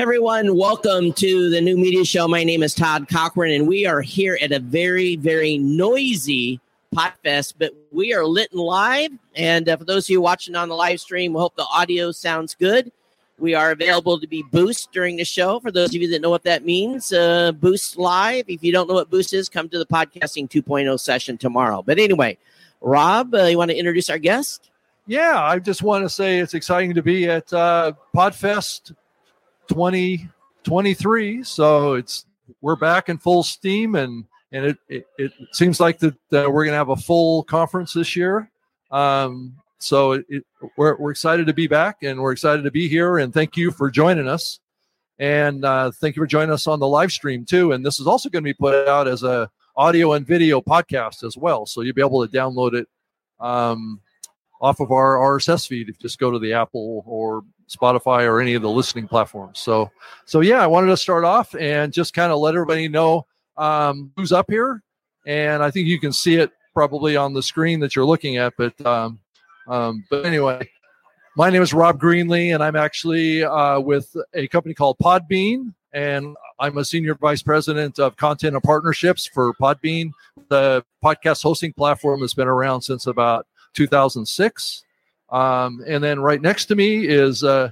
everyone, welcome to the new media show. My name is Todd Cochran, and we are here at a very, very noisy Podfest, but we are lit and live. And uh, for those of you watching on the live stream, we hope the audio sounds good. We are available to be boost during the show. For those of you that know what that means, uh, boost live. If you don't know what boost is, come to the podcasting 2.0 session tomorrow. But anyway, Rob, uh, you want to introduce our guest? Yeah, I just want to say it's exciting to be at uh, Podfest 2023. So it's we're back in full steam, and and it it, it seems like that uh, we're going to have a full conference this year. Um, so it, it, we're, we're excited to be back and we're excited to be here and thank you for joining us and uh, thank you for joining us on the live stream too and this is also going to be put out as a audio and video podcast as well so you'll be able to download it um, off of our rss feed if you just go to the apple or spotify or any of the listening platforms. So so yeah i wanted to start off and just kind of let everybody know um, who's up here. And i think you can see it probably on the screen that you're looking at but um, um, but anyway, my name is Rob Greenlee, and I'm actually uh, with a company called Podbean, and I'm a senior vice president of content and partnerships for Podbean, the podcast hosting platform that's been around since about 2006. Um, and then right next to me is uh,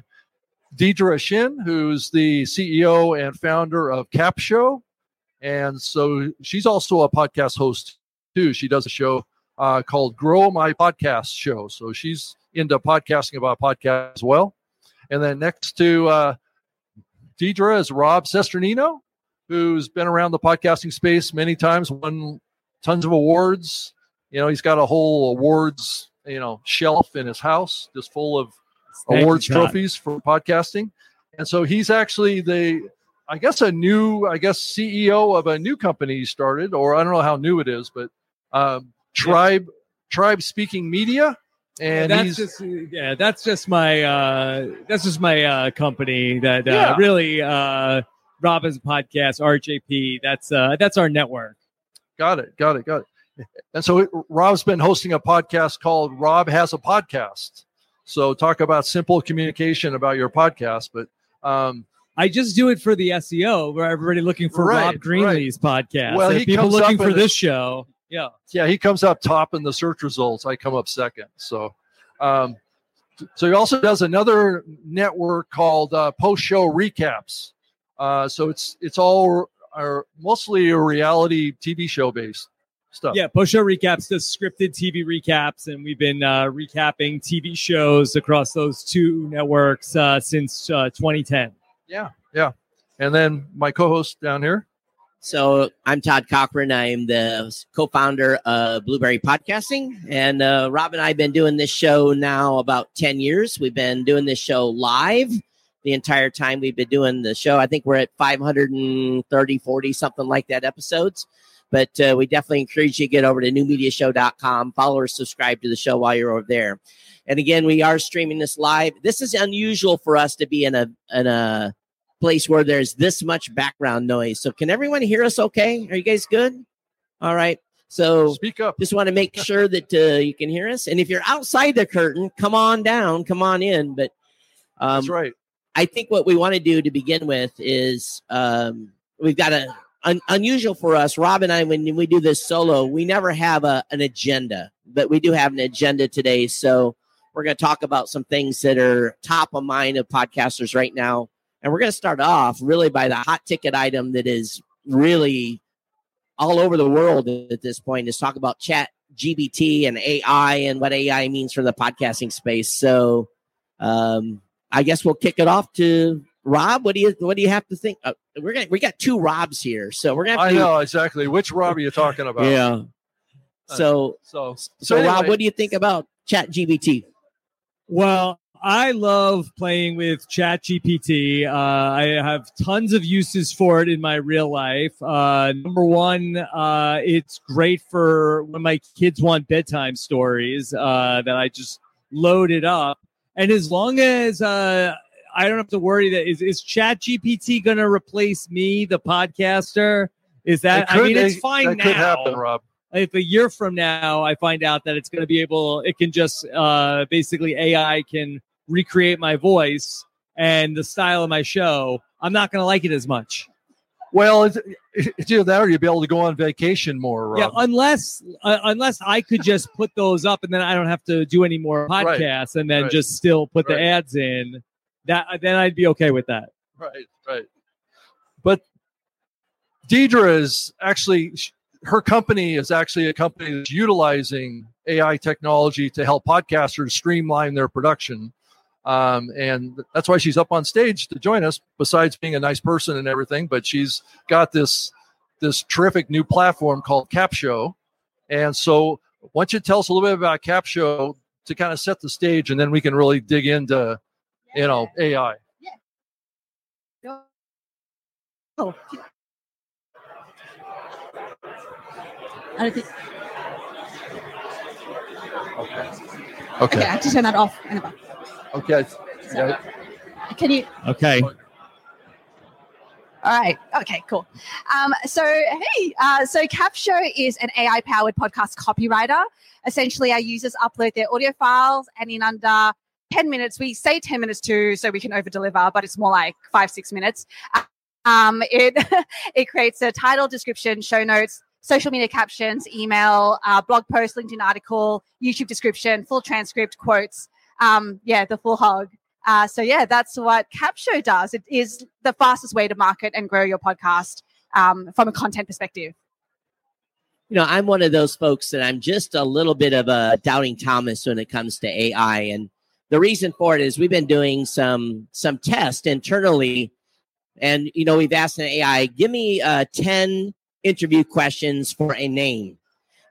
Deidre Shin, who's the CEO and founder of CapShow. And so she's also a podcast host too. She does a show uh, called Grow My Podcast Show. So she's into podcasting about podcasts as well. And then next to uh, Deidre is Rob Cesternino, who's been around the podcasting space many times, won tons of awards. You know, he's got a whole awards, you know, shelf in his house just full of Thank awards trophies for podcasting. And so he's actually the, I guess, a new, I guess, CEO of a new company he started, or I don't know how new it is, but um, tribe yeah. tribe speaking media and yeah, that's just yeah that's just my uh that's just my uh company that uh yeah. really uh rob has a podcast RHAP that's uh that's our network got it got it got it and so rob's been hosting a podcast called rob has a podcast so talk about simple communication about your podcast but um I just do it for the SEO, where everybody looking for right, Rob Greenlee's right. podcast. Well, people looking for this show. Yeah. Yeah, he comes up top in the search results. I come up second. So, um, so he also does another network called uh, Post Show Recaps. Uh, so it's it's all are mostly a reality TV show based stuff. Yeah, Post Show Recaps does scripted TV recaps, and we've been uh, recapping TV shows across those two networks uh, since uh, 2010. Yeah, yeah. And then my co-host down here. So I'm Todd Cochran. I'm the co-founder of Blubrry Podcasting, and uh, Rob and I have been doing this show now about ten years. We've been doing this show live the entire time we've been doing the show. I think we're at 530, 40, something like that episodes. But uh, we definitely encourage you to get over to newmediashow.com, follow or subscribe to the show while you're over there. And again, we are streaming this live. This is unusual for us to be in a in a place where there's this much background noise. So can everyone hear us okay? Are you guys good? All right. So speak up. Just want to make sure that uh, you can hear us. And if you're outside the curtain, come on down, come on in. But um, that's right. I think what we want to do to begin with is um, we've got a un, unusual for us. Rob and I, when we do this solo, we never have a, an agenda, but we do have an agenda today. So we're going to talk about some things that are top of mind of podcasters right now and we're going to start off really by the hot ticket item that is really all over the world at this point is talk about chat GPT and AI and what AI means for the podcasting space. So um, I guess we'll kick it off to Rob. What do you what do you have to think? Uh, we're gonna we got two Robs here, so we're gonna. I do, know exactly which Rob are you talking about? Yeah. So so so, so anyway. Rob, what do you think about Chat GPT? Well, I love playing with Chat GPT. Uh, I have tons of uses for it in my real life. Uh, number one, uh, it's great for when my kids want bedtime stories uh, that I just load it up. And as long as uh, I don't have to worry that is, is Chat GPT going to replace me, the podcaster? Is that, could, I mean, it's fine that now. could happen, Rob if a year from now I find out that it's going to be able, it can just uh, basically AI can recreate my voice and the style of my show, I'm not going to like it as much. Well, it's, it's either that or you'll be able to go on vacation more. Yeah, Rob. unless uh, unless I could just put those up and then I don't have to do any more Right. podcasts and then Right. just still put Right. the ads in. That then I'd be okay with that. Right, right. But Deidre is actually her company is actually a company that's utilizing AI technology to help podcasters streamline their production. Um, and that's why she's up on stage to join us. Besides being a nice person and everything, but she's got this this terrific new platform called CapShow. And so, why don't you tell us a little bit about CapShow to kind of set the stage, and then we can really dig into you know AI. Oh. I don't think. Okay. Okay, I have to turn that off. Anyway. Okay. So, can you? Okay. All right. Okay. Cool. Um, so hey, uh, so CapShow is an AI-powered podcast copywriter. Essentially, our users upload their audio files, and in under ten minutes, we say ten minutes too, so we can over-deliver, but it's more like five, six minutes. Um, it it creates a title, description, show notes, social media captions, email, uh, blog post, LinkedIn article, YouTube description, full transcript, quotes. Um, yeah, the full hog. Uh, so yeah, that's what CapShow does. It is the fastest way to market and grow your podcast um, from a content perspective. you know, I'm one of those folks that I'm just a little bit of a doubting Thomas when it comes to AI. And the reason for it is we've been doing some some tests internally, and you know, we've asked an AI, give me uh, 10 interview questions for a name.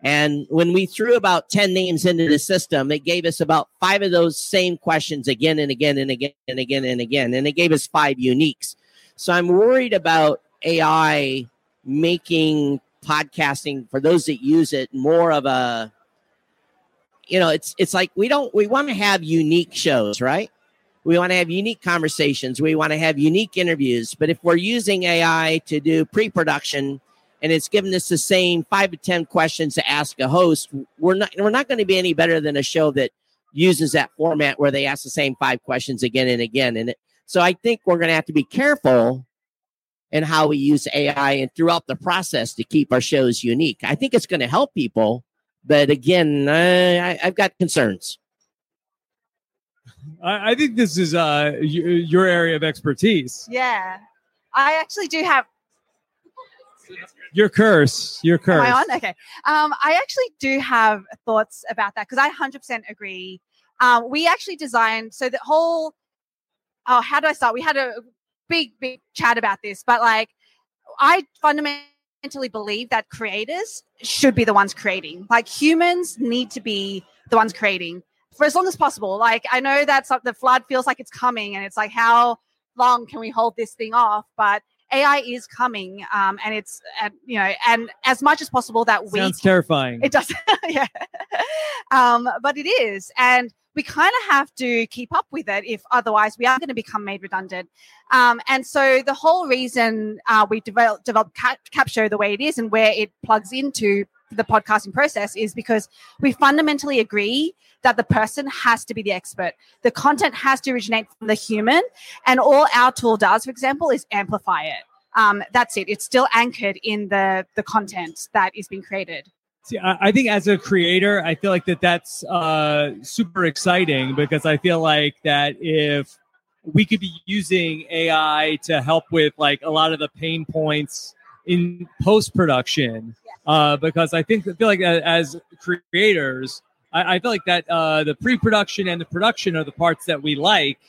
And when we threw about 10 names into the system, it gave us about five of those same questions again and again and again and again and again. And it gave us five uniques. So I'm worried about AI making podcasting for those that use it more of a you know it's it's like we don't we want to have unique shows right? We want to have unique conversations. We want to have unique interviews. But if we're using ai to do pre-production and it's giving us the same five to ten questions to ask a host we're not we're not going to be any better than a show that uses that format where they ask the same five questions again and again. And it, so i think we're going to have to be careful and how we use AI and throughout the process to keep our shows unique. I think it's going to help people, but again, I, I- I've got concerns. I, I think this is uh, y- your area of expertise. Yeah, I actually do have. Your curse. Your curse. Am I on? Okay. Um, I actually do have thoughts about that because I 100% agree. Um, we actually designed so the whole. Oh, how do I start? We had a big, big chat about this, but like, I fundamentally believe that creators should be the ones creating. Like, humans need to be the ones creating for as long as possible. Like, I know that the flood feels like it's coming, and it's like, how long can we hold this thing off? But AI is coming, um, and it's and you know, and as much as possible that we Sounds terrifying. it does, yeah. Um, but it is, and we kind of have to keep up with it. If otherwise, we are going to become made redundant. Um, and so the whole reason uh, we developed developed Cap- CapShow the way it is and where it plugs into the podcasting process is because we fundamentally agree that the person has to be the expert. The content has to originate from the human, and all our tool does, for example, is amplify it. Um, that's it. It's still anchored in the the content that is being created. See, I, I think as a creator, I feel like that that's uh, super exciting because I feel like that if we could be using AI to help with like a lot of the pain points in post production, uh, because I think I feel like as creators, I, I feel like that uh, the pre production and the production are the parts that we like.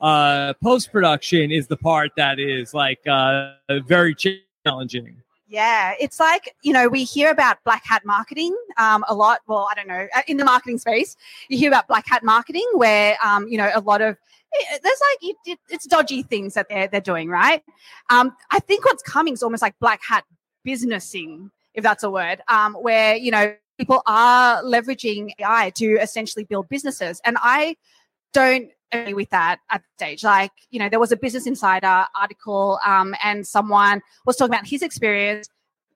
Uh, post production is the part that is like uh, very challenging. Yeah, it's like, you know, we hear about black hat marketing um, a lot. Well, I don't know, uh, in the marketing space, you hear about black hat marketing where, um, you know, a lot of eh, there's like it, it, it's dodgy things that they're they're doing, right? Um, I think what's coming is almost like black hat businessing, if that's a word, um, where you know people are leveraging AI to essentially build businesses, and I don't with that at the stage. Like, you know, there was a Business Insider article, um, and someone was talking about his experience,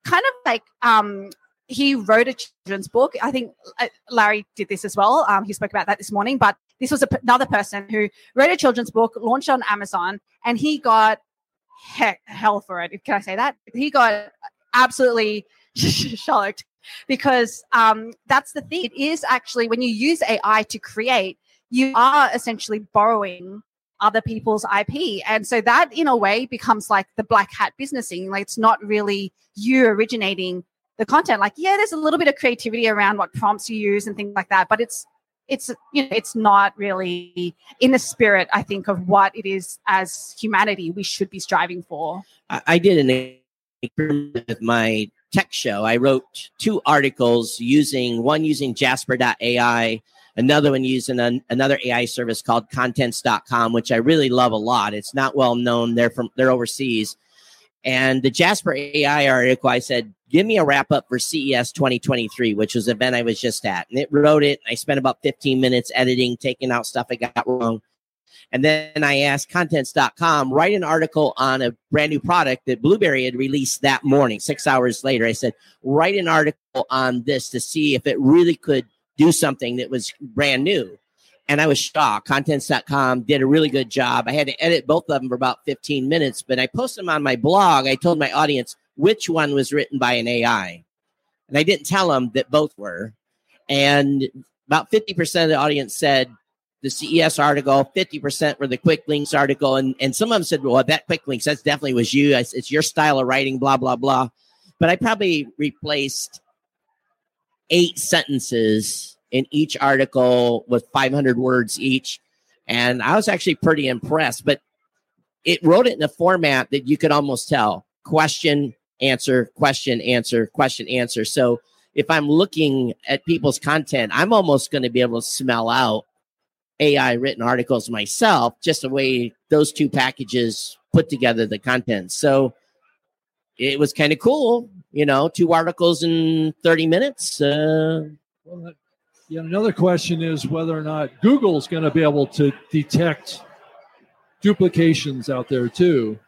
kind of like um, he wrote a children's book. I think uh, Larry did this as well. Um, he spoke about that this morning, but this was another person who wrote a children's book, launched on Amazon, and he got heck hell for it. Can I say that? He got absolutely shocked because um, that's the thing. It is actually when you use AI to create, you are essentially borrowing other people's IP. And so that in a way becomes like the black hat businessing. Like it's not really you originating the content. Like, yeah, there's a little bit of creativity around what prompts you use and things like that, but it's it's you know it's not really in the spirit i think of what it is as humanity we should be striving for I, I did an experiment with my tech show. I wrote two articles using one using Jasper.ai, another one using an, another AI service called Contents.com, which I really love a lot. It's not well known. They're from they're overseas. And the Jasper AI article, I said, give me a wrap up for CES 2023, which was event I was just at. And it wrote it. I spent about 15 minutes editing, taking out stuff I got wrong. And then I asked contents.com, write an article on a brand new product that Blubrry had released that morning, six hours later. I said, write an article on this to see if it really could do something that was brand new. And I was shocked. Contents.com did a really good job. I had to edit both of them for about 15 minutes, but I posted them on my blog. I told my audience which one was written by an AI. And I didn't tell them that both were. And about 50% of the audience said the CES article, 50% were the quick links article. And, and some of them said, well, that quick links, that's definitely was you. It's your style of writing, blah, blah, blah. But I probably replaced eight sentences in each article with 500 words each. And I was actually pretty impressed, but it wrote it in a format that you could almost tell question, answer, question, answer, question, answer. So if I'm looking at people's content, I'm almost going to be able to smell out AI written articles myself, just the way those two packages put together the content. So it was kind of cool, you know, two articles in 30 minutes. Uh, well, yeah, another question is whether or not Google's going to be able to detect duplications out there too.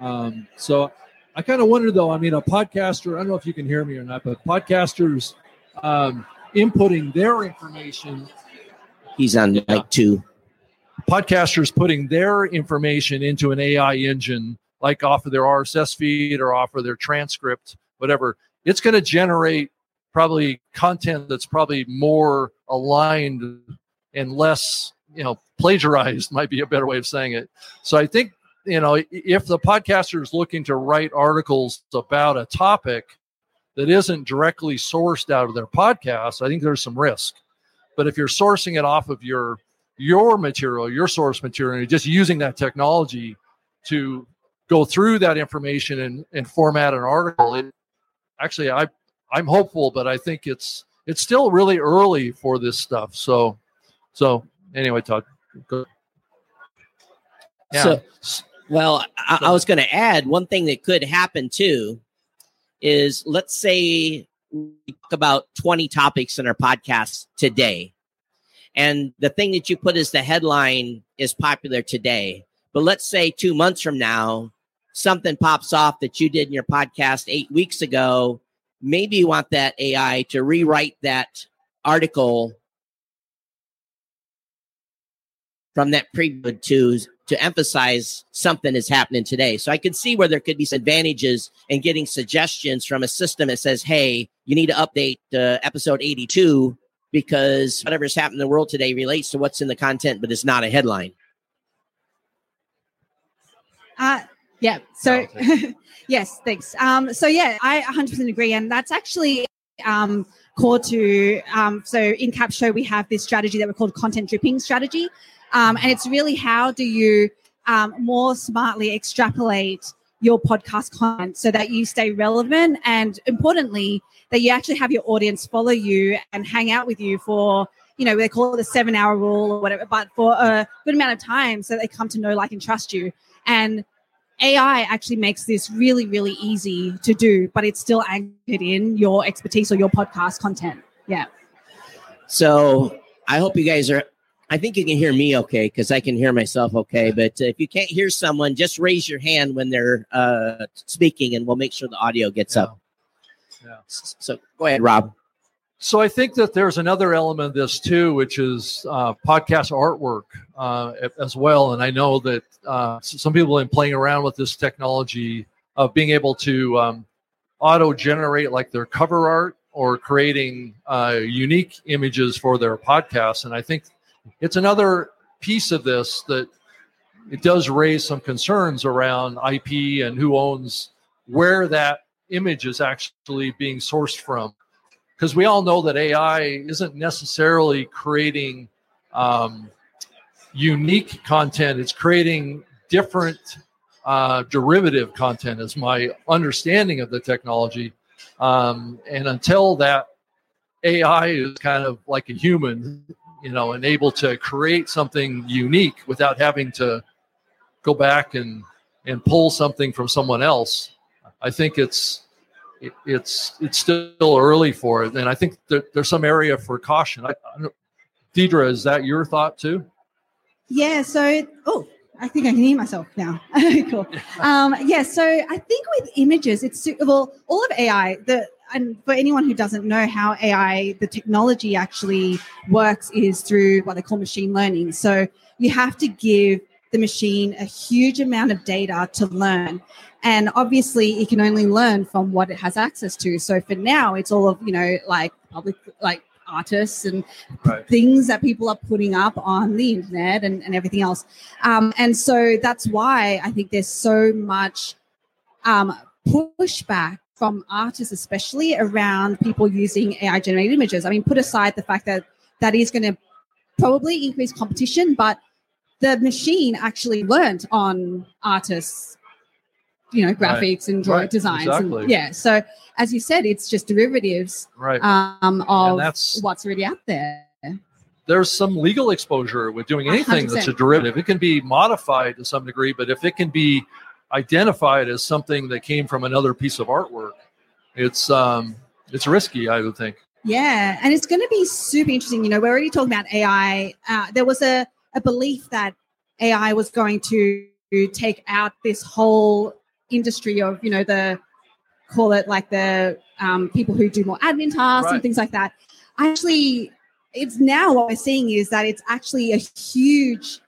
Um, so I kind of wonder though, I mean, a podcaster, I don't know if you can hear me or not, but podcasters um, inputting their information He's on like two. Podcasters putting their information into an AI engine, like off of their RSS feed or off of their transcript, whatever. It's going to generate probably content that's probably more aligned and less, you know, plagiarized might be a better way of saying it. So I think, you know, if the podcaster is looking to write articles about a topic that isn't directly sourced out of their podcast, I think there's some risk. But if you're sourcing it off of your your material, your source material, and just using that technology to go through that information and, and format an article, it actually I I'm hopeful, but I think it's it's still really early for this stuff. So so anyway, Todd. Go. Yeah. So, well, I, I was going to add one thing that could happen too is let's say we talk about 20 topics in our podcast today. And the thing that you put as the headline is popular today. But let's say two months from now, something pops off that you did in your podcast eight weeks ago. Maybe you want that AI to rewrite that article from that preview to to emphasize something is happening today. So I could see where there could be some advantages in getting suggestions from a system that says, "Hey, you need to update uh, episode 82 because whatever's happening in the world today relates to what's in the content, but it's not a headline." Uh, yeah. So, oh, yes, thanks. Um, so yeah, I 100% agree, and that's actually um, core to. Um, so in CapShow, we have this strategy that we call content dripping strategy. Um, and it's really how do you um, more smartly extrapolate your podcast content so that you stay relevant and importantly, that you actually have your audience follow you and hang out with you for, you know, they call it the seven hour rule or whatever, but for a good amount of time so they come to know, like, and trust you. And AI actually makes this really, really easy to do, but it's still anchored in your expertise or your podcast content. Yeah. So I hope you guys are I think you can hear me okay because I can hear myself okay. But if you can't hear someone, just raise your hand when they're uh, speaking, and we'll make sure the audio gets yeah. up. Yeah. So go ahead, Rob. So I think that there's another element of this too, which is uh, podcast artwork uh, as well. And I know that uh, some people have been playing around with this technology of being able to um, auto generate like their cover art or creating uh, unique images for their podcasts. And I think it's another piece of this that it does raise some concerns around IP and who owns where that image is actually being sourced from because we all know that AI isn't necessarily creating um, unique content; it's creating different uh, derivative content. Is my understanding of the technology, um, and until that AI is kind of like a human, you know, and able to create something unique without having to go back and and pull something from someone else. I think it's it, it's it's still early for it, and I think that there's some area for caution. I, I Deidre, is that your thought too? Yeah. So, oh, I think I can hear myself now. cool. Um, yeah. So I think with images, it's well, all of AI. The and for anyone who doesn't know how AI, the technology actually works, is through what they call machine learning. So you have to give the machine a huge amount of data to learn and obviously it can only learn from what it has access to. So for now it's all of you know like public like artists and right. things that people are putting up on the internet and, and everything else. Um, and so that's why i think there's so much um, pushback from artists especially around people using ai generated images. I mean put aside the fact that that is going to probably increase competition but the machine actually learned on artists you know graphics right. and right. designs exactly. and, yeah so as you said it's just derivatives right um of what's already out there there's some legal exposure with doing anything 100%. that's a derivative it can be modified to some degree but if it can be identified as something that came from another piece of artwork it's um it's risky i would think yeah and it's going to be super interesting you know we're already talking about ai uh, there was a, a belief that ai was going to take out this whole industry of you know the call it like the um, people who do more admin tasks right. and things like that. Actually, it's now what we're seeing is that it's actually a huge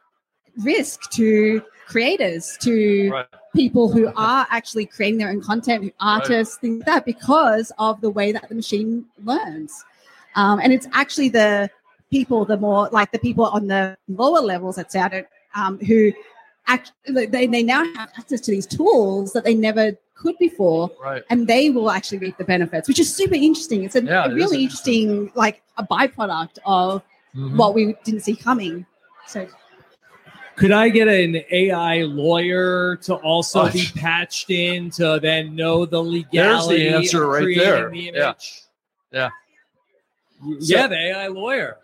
risk to creators, to right. people who are actually creating their own content, artists, right. things like that, because of the way that the machine learns. Um, and it's actually the people, the more like the people on the lower levels, let's say, I don't, um, who act, they, they now have access to these tools that they never could before right. and they will actually reap the benefits which is super interesting it's a, yeah, a really interesting, interesting, like a byproduct of mm-hmm. what we didn't see coming so could I get an AI lawyer to also oh, be patched in to then know the legality? There's the answer right there. The yeah. Yeah. Yeah, so, the AI lawyer.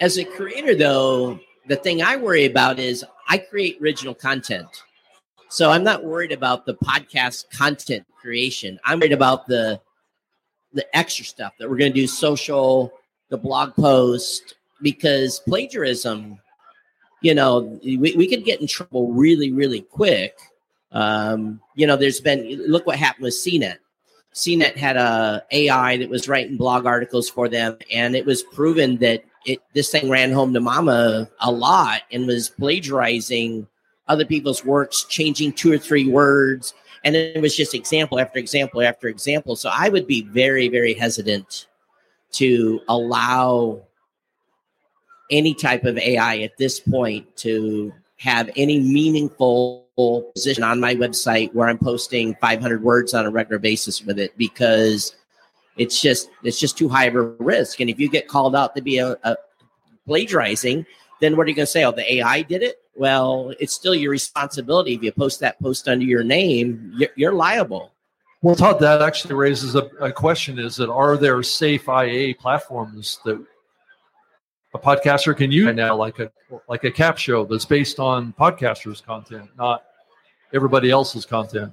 As a creator, though, the thing I worry about is I create original content. So I'm not worried about the podcast content creation. I'm worried about the the extra stuff that we're going to do social, the blog post because plagiarism, you know, we, we could get in trouble really really quick. Um, you know, there's been look what happened with CNET. CNET had a AI that was writing blog articles for them, and it was proven that it this thing ran home to mama a lot and was plagiarizing other people's works, changing two or three words, and it was just example after example after example. So I would be very very hesitant to allow any type of AI at this point to have any meaningful position on my website where I'm posting 500 words on a regular basis with it because it's just it's just too high of a risk. And if you get called out to be a, a plagiarizing, then what are you going to say? Oh, the AI did it. Well, it's still your responsibility. If you post that post under your name, you're, you're liable. Well, Todd, that actually raises a, a, question: Is that are there safe IA platforms that a podcaster can use now, like a like a CapShow that's based on podcasters' content, not everybody else's content?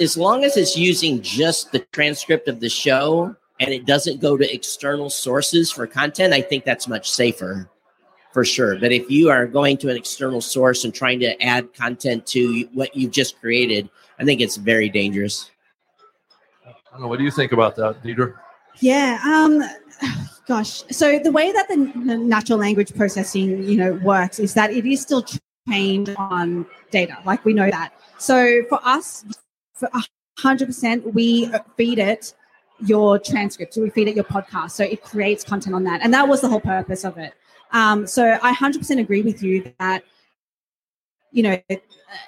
As long as it's using just the transcript of the show and it doesn't go to external sources for content, I think that's much safer for sure. But if you are going to an external source and trying to add content to what you've just created, I think it's very dangerous. I don't know. What do you think about that, Deidre? Yeah. Um, gosh. So the way that the natural language processing, you know, works is that it is still trained on data. Like we know that. So for us, for hundred percent, we feed it your transcript. So we feed it your podcast. So it creates content on that, and that was the whole purpose of it. Um, so I hundred percent agree with you that you know,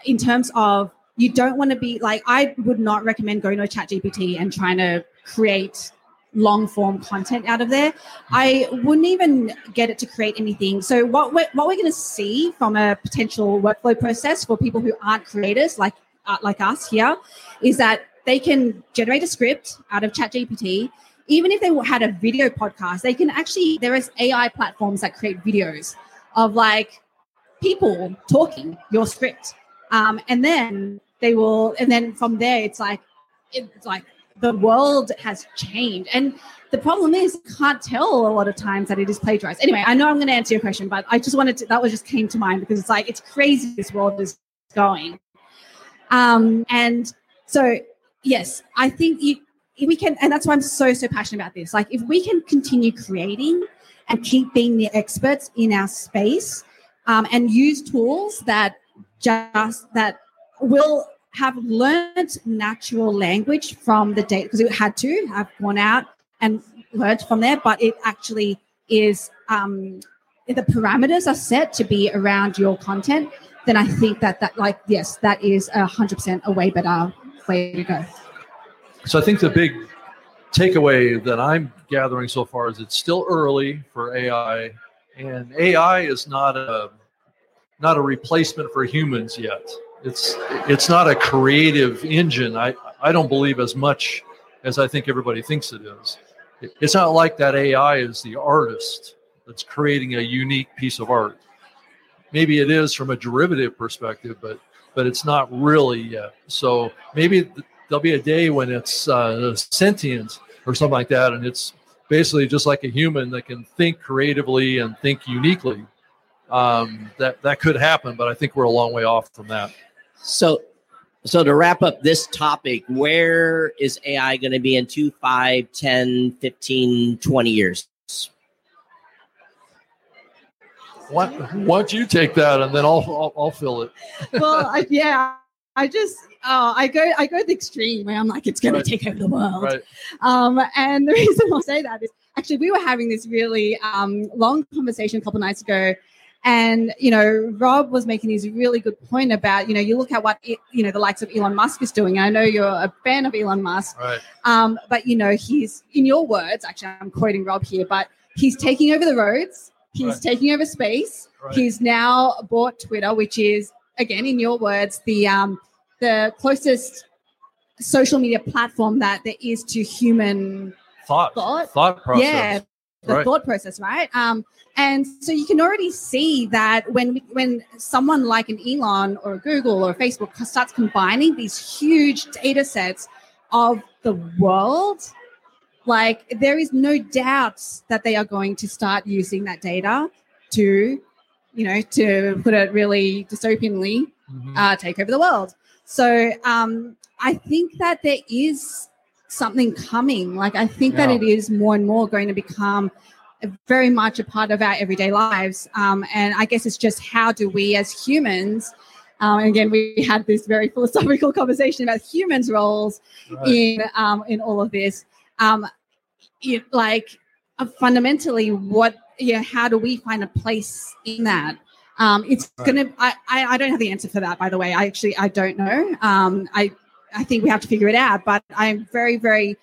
in terms of you don't want to be like I would not recommend going to a chat GPT and trying to create long form content out of there. I wouldn't even get it to create anything. So what we're, what we're going to see from a potential workflow process for people who aren't creators like uh, like us here is that they can generate a script out of ChatGPT. Even if they had a video podcast, they can actually there is AI platforms that create videos of like people talking your script, um, and then they will, and then from there it's like it's like the world has changed. And the problem is, can't tell a lot of times that it is plagiarized. Anyway, I know I'm going to answer your question, but I just wanted to, that was just came to mind because it's like, it's crazy this world is going. Um, and so, yes, I think you, we can, and that's why I'm so, so passionate about this. Like, if we can continue creating and keep being the experts in our space um, and use tools that just, that will have learned natural language from the data because it had to have gone out and learned from there, but it actually is um, the parameters are set to be around your content. Then I think that that like yes, that is a hundred percent a way better way to go. So I think the big takeaway that I'm gathering so far is it's still early for AI, and AI is not a not a replacement for humans yet it's it's not a creative engine. I I don't believe as much as I think everybody thinks it is. It's not like that AI is the artist that's creating a unique piece of art. Maybe it is from a derivative perspective, but but it's not really yet. So maybe there'll be a day when it's uh, sentient or something like that, and it's basically just like a human that can think creatively and think uniquely. Um, that that could happen, but I think we're a long way off from that. So, so to wrap up this topic, where is AI going to be in 2, 5, 10, 15, 20 years? Why, why don't you take that and then I'll, I'll, I'll fill it. well, I, yeah, I just oh, I go I go the extreme where I'm like it's going right. to take over the world. Right. Um, and the reason I say that is actually we were having this really um, long conversation a couple nights ago and, you know, Rob was making this really good point about, you know, you look at what, you know, the likes of Elon Musk is doing. I know you're a fan of Elon Musk. Right. Um, but, you know, he's, in your words, actually, I'm quoting Rob here, but he's taking over the roads. He's right. taking over space. Right. He's now bought Twitter, which is, again, in your words, the, um, the closest social media platform that there is to human thought. Thought, thought process. Yeah, the right. thought process, right? Um, and so you can already see that when when someone like an Elon or a Google or a Facebook starts combining these huge data sets of the world, like there is no doubt that they are going to start using that data to, you know, to put it really dystopianly, mm-hmm. uh, take over the world. So um, I think that there is something coming. Like I think yeah. that it is more and more going to become very much a part of our everyday lives. Um, and I guess it's just how do we as humans, um, and again, we had this very philosophical conversation about humans' roles right. in um, in all of this. It, like uh, fundamentally, what you know, how do we find a place in that? Um, it's right. gonna. I, I, I don't have the answer for that. By the way, I actually I don't know. Um, I I think we have to figure it out. But I'm very very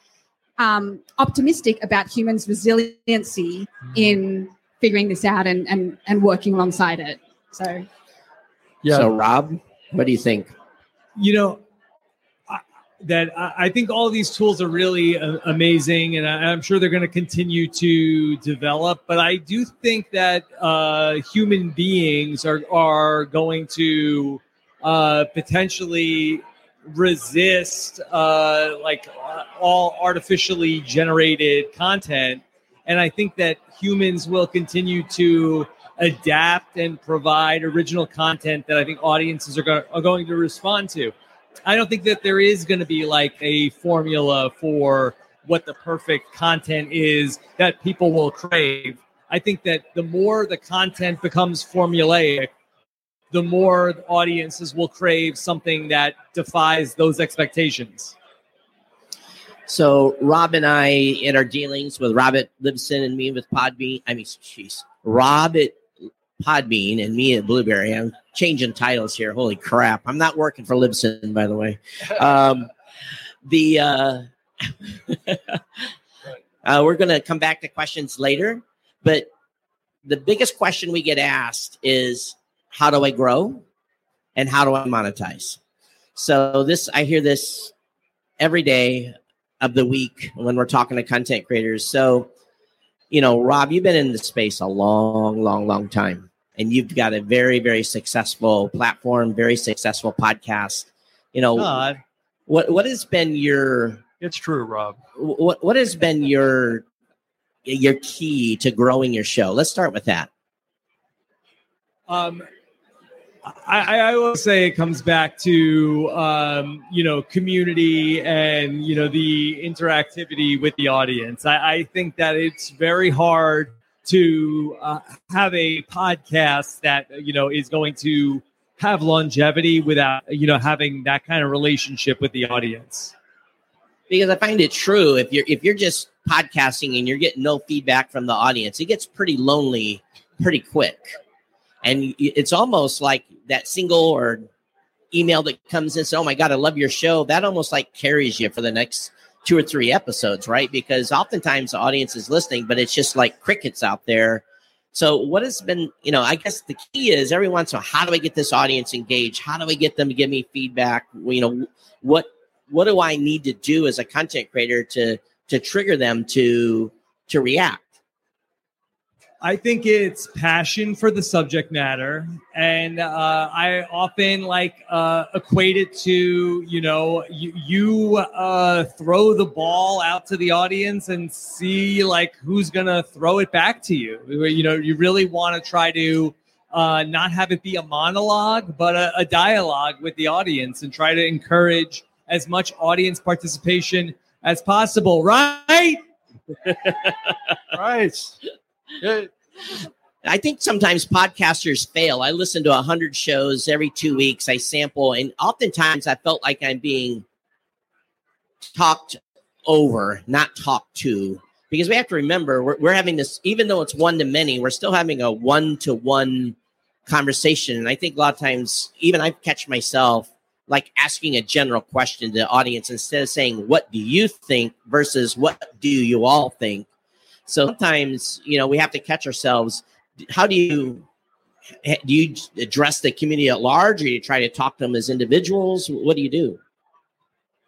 um, optimistic about humans' resiliency mm. in figuring this out and, and, and working alongside it. So, yeah. So, Rob, what do you think? You know, I, that I think all these tools are really uh, amazing, and I, am sure they're going to continue to develop. But I do think that uh, human beings are are going to uh, potentially resist uh, like uh, all artificially generated content. And I think that humans will continue to adapt and provide original content that I think audiences are, go- are going to respond to. I don't think that there is going to be like a formula for what the perfect content is that people will crave. I think that the more the content becomes formulaic, the more audiences will crave something that defies those expectations. So Rob and I, in our dealings with Robert Libson and me with Podbean, I mean, jeez, Rob at Podbean and me at Blubrry. I'm changing titles here. Holy crap! I'm not working for Libsyn, by the way. Um, the uh, uh, we're going to come back to questions later, but the biggest question we get asked is, "How do I grow?" and "How do I monetize?" So this, I hear this every day of the week when we're talking to content creators. So, you know, Rob, you've been in the space a long, long, long time, and you've got a very, very successful platform, very successful podcast. You know, God. what what has been your It's true, Rob. what what has been your your key to growing your show? Let's start with that. Um, I, I say it comes back to um, you know community and you know the interactivity with the audience. I, I think that it's very hard to uh, have a podcast that you know is going to have longevity without you know having that kind of relationship with the audience. because I find it true. If you're if you're just podcasting and you're getting no feedback from the audience, it gets pretty lonely pretty quick, and it's almost like that single or email that comes in. So, oh my god, I love your show. That almost like carries you for the next two or three episodes, right? Because oftentimes the audience is listening, but it's just like crickets out there. So, what has been, you know, I guess the key is every once how do I get this audience engaged? How do I get them to give me feedback? You know, what what do I need to do as a content creator to to trigger them to to react? I think it's passion for the subject matter, and uh, I often like uh, equate it to you know you, you uh, throw the ball out to the audience and see like who's gonna throw it back to you. You know, you really want to try to uh, not have it be a monologue, but a, a dialogue with the audience, and try to encourage as much audience participation as possible. Right? Right. I think sometimes podcasters fail. I listen to a hundred shows every two weeks. I sample, and oftentimes I felt like I'm being talked over, not talked to. Because we have to remember, we're, we're having this, even though it's one to many, we're still having a one to one conversation. And I think a lot of times, even I catch myself like asking a general question to the audience instead of saying, What do you think versus what do you all think? So sometimes, you know, we have to catch ourselves. How do you do you address the community at large or you try to talk to them as individuals? What do you do?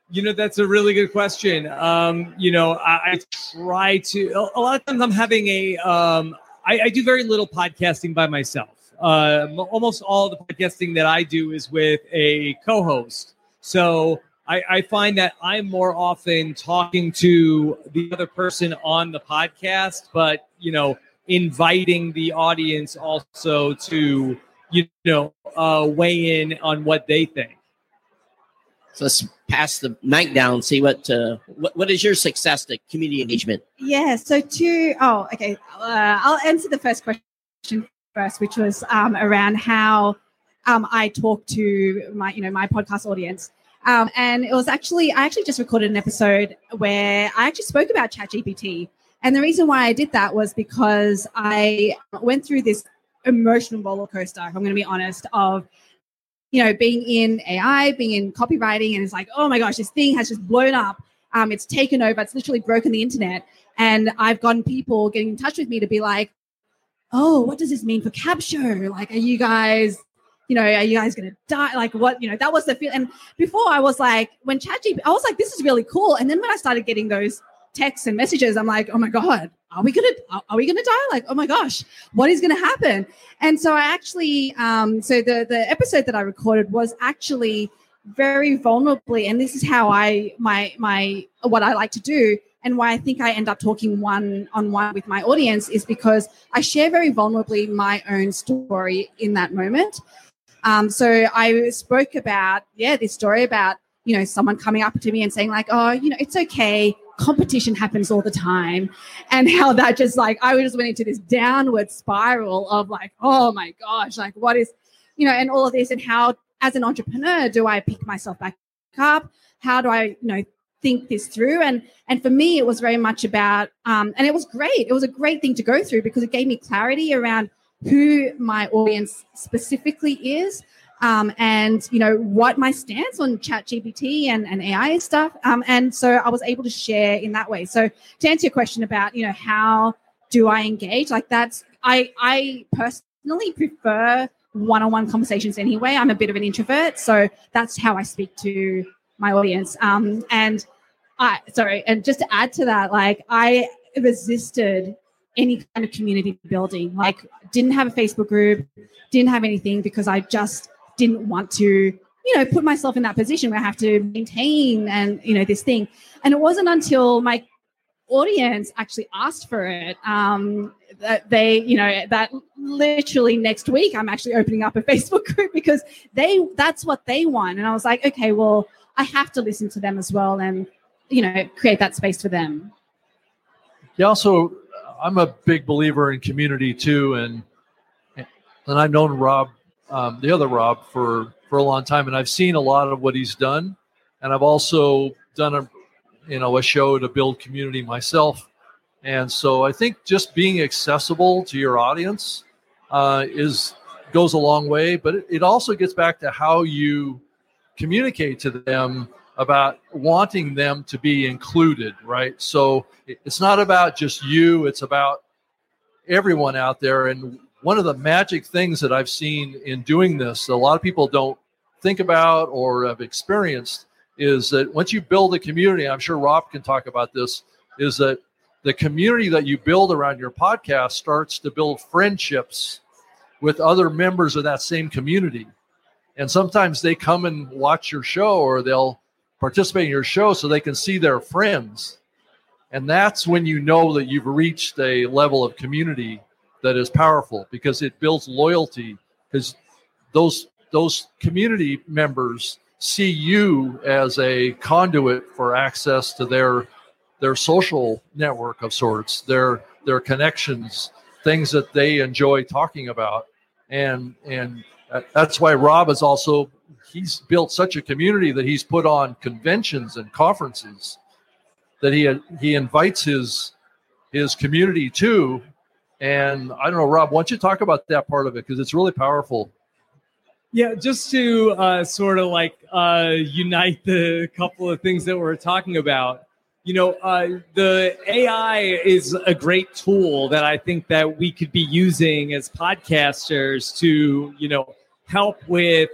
You know, that's a really good question. Um, you know, I, I try to, a, a lot of times I'm having a, um, I, I do very little podcasting by myself. Uh, almost all the podcasting that I do is with a co host. So I, I find that I'm more often talking to the other person on the podcast, but, you know, inviting the audience also to, you know, uh, weigh in on what they think. So let's pass the mic down. See what uh, what what is your success to community engagement? Yeah. So to oh, okay. Uh, I'll answer the first question first, which was um, around how um, I talk to my you know my podcast audience. Um, and it was actually I actually just recorded an episode where I actually spoke about ChatGPT. And the reason why I did that was because I went through this emotional roller coaster. I'm going to be honest, of you know being in AI, being in copywriting, and it's like, oh my gosh, this thing has just blown up. Um, it's taken over. It's literally broken the internet. And I've gotten people getting in touch with me to be like, oh, what does this mean for CapShow? Like, are you guys, you know, are you guys gonna die? Like, what, you know, that was the feel. And before I was like, when ChatGPT, I was like, this is really cool. And then when I started getting those texts and messages, I'm like, oh my God, are we gonna are, are we gonna die? Like, oh my gosh, what is gonna happen? And so I actually, um, so the the episode that I recorded was actually very vulnerably, and this is how I my my what I like to do and why I think I end up talking one on one with my audience is because I share very vulnerably my own story in that moment. Um, so I spoke about, yeah, this story about, you know, someone coming up to me and saying, like, oh, you know, it's okay competition happens all the time and how that just like I just went into this downward spiral of like, oh my gosh, like what is, you know, and all of this and how as an entrepreneur do I pick myself back up? How do I, you know, think this through? And and for me, it was very much about, um, and it was great. It was a great thing to go through because it gave me clarity around who my audience specifically is um, and you know what my stance on chat gpt and, and ai stuff um, and so i was able to share in that way. So to answer your question about you know how do i engage like that's i i personally prefer one-on-one conversations anyway. I'm a bit of an introvert so that's how i speak to my audience. Um, and i sorry and just to add to that like i resisted any kind of community building. Like didn't have a facebook group didn't have anything because i just didn't want to you know put myself in that position where i have to maintain and you know this thing. And it wasn't until my audience actually asked for it um, that they you know that literally next week i'm actually opening up a facebook group because they that's what they want. And i was like okay well i have to listen to them as well and you know create that space for them. Yeah also i'm a big believer in community too and and i've known rob um, the other Rob for for a long time, and I've seen a lot of what he's done, and I've also done a you know a show to build community myself, and so I think just being accessible to your audience uh, is goes a long way, but it, it also gets back to how you communicate to them about wanting them to be included, right? So it's not about just you, it's about everyone out there and one of the magic things that I've seen in doing this, a lot of people don't think about or have experienced, is that once you build a community, I'm sure Rob can talk about this, is that the community that you build around your podcast starts to build friendships with other members of that same community. And sometimes they come and watch your show or they'll participate in your show so they can see their friends. And that's when you know that you've reached a level of community that is powerful because it builds loyalty because those those community members see you as a conduit for access to their their social network of sorts their their connections things that they enjoy talking about and and uh, that's why rob is also he's built such a community that he's put on conventions and conferences that he he invites his his community to and I don't know, Rob, why don't you talk about that part of it? Because it's really powerful. Yeah, just to uh, sort of like uh, unite the couple of things that we're talking about. You know, uh, the AI is a great tool that I think that we could be using as podcasters to, you know, help with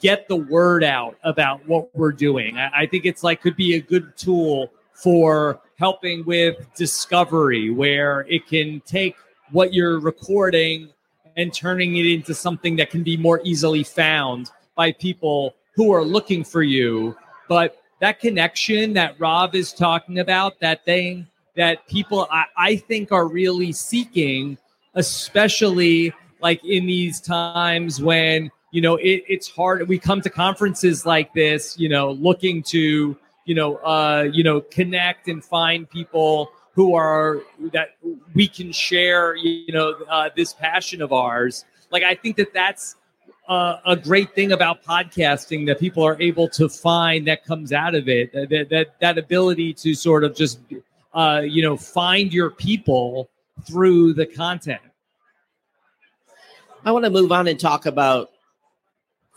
get the word out about what we're doing. I, I think it's like could be a good tool for helping with discovery, where it can take what you're recording and turning it into something that can be more easily found by people who are looking for you. But that connection that Rob is talking about, that thing that people I, I think are really seeking, especially like in these times when you know it, it's hard. We come to conferences like this you know looking to you know uh you know connect and find people who are that we can share you know uh, this passion of ours. Like i think that that's uh, a great thing about podcasting that people are able to find that comes out of it that that, that ability to sort of just uh, you know find your people through the content. I want to move on and talk about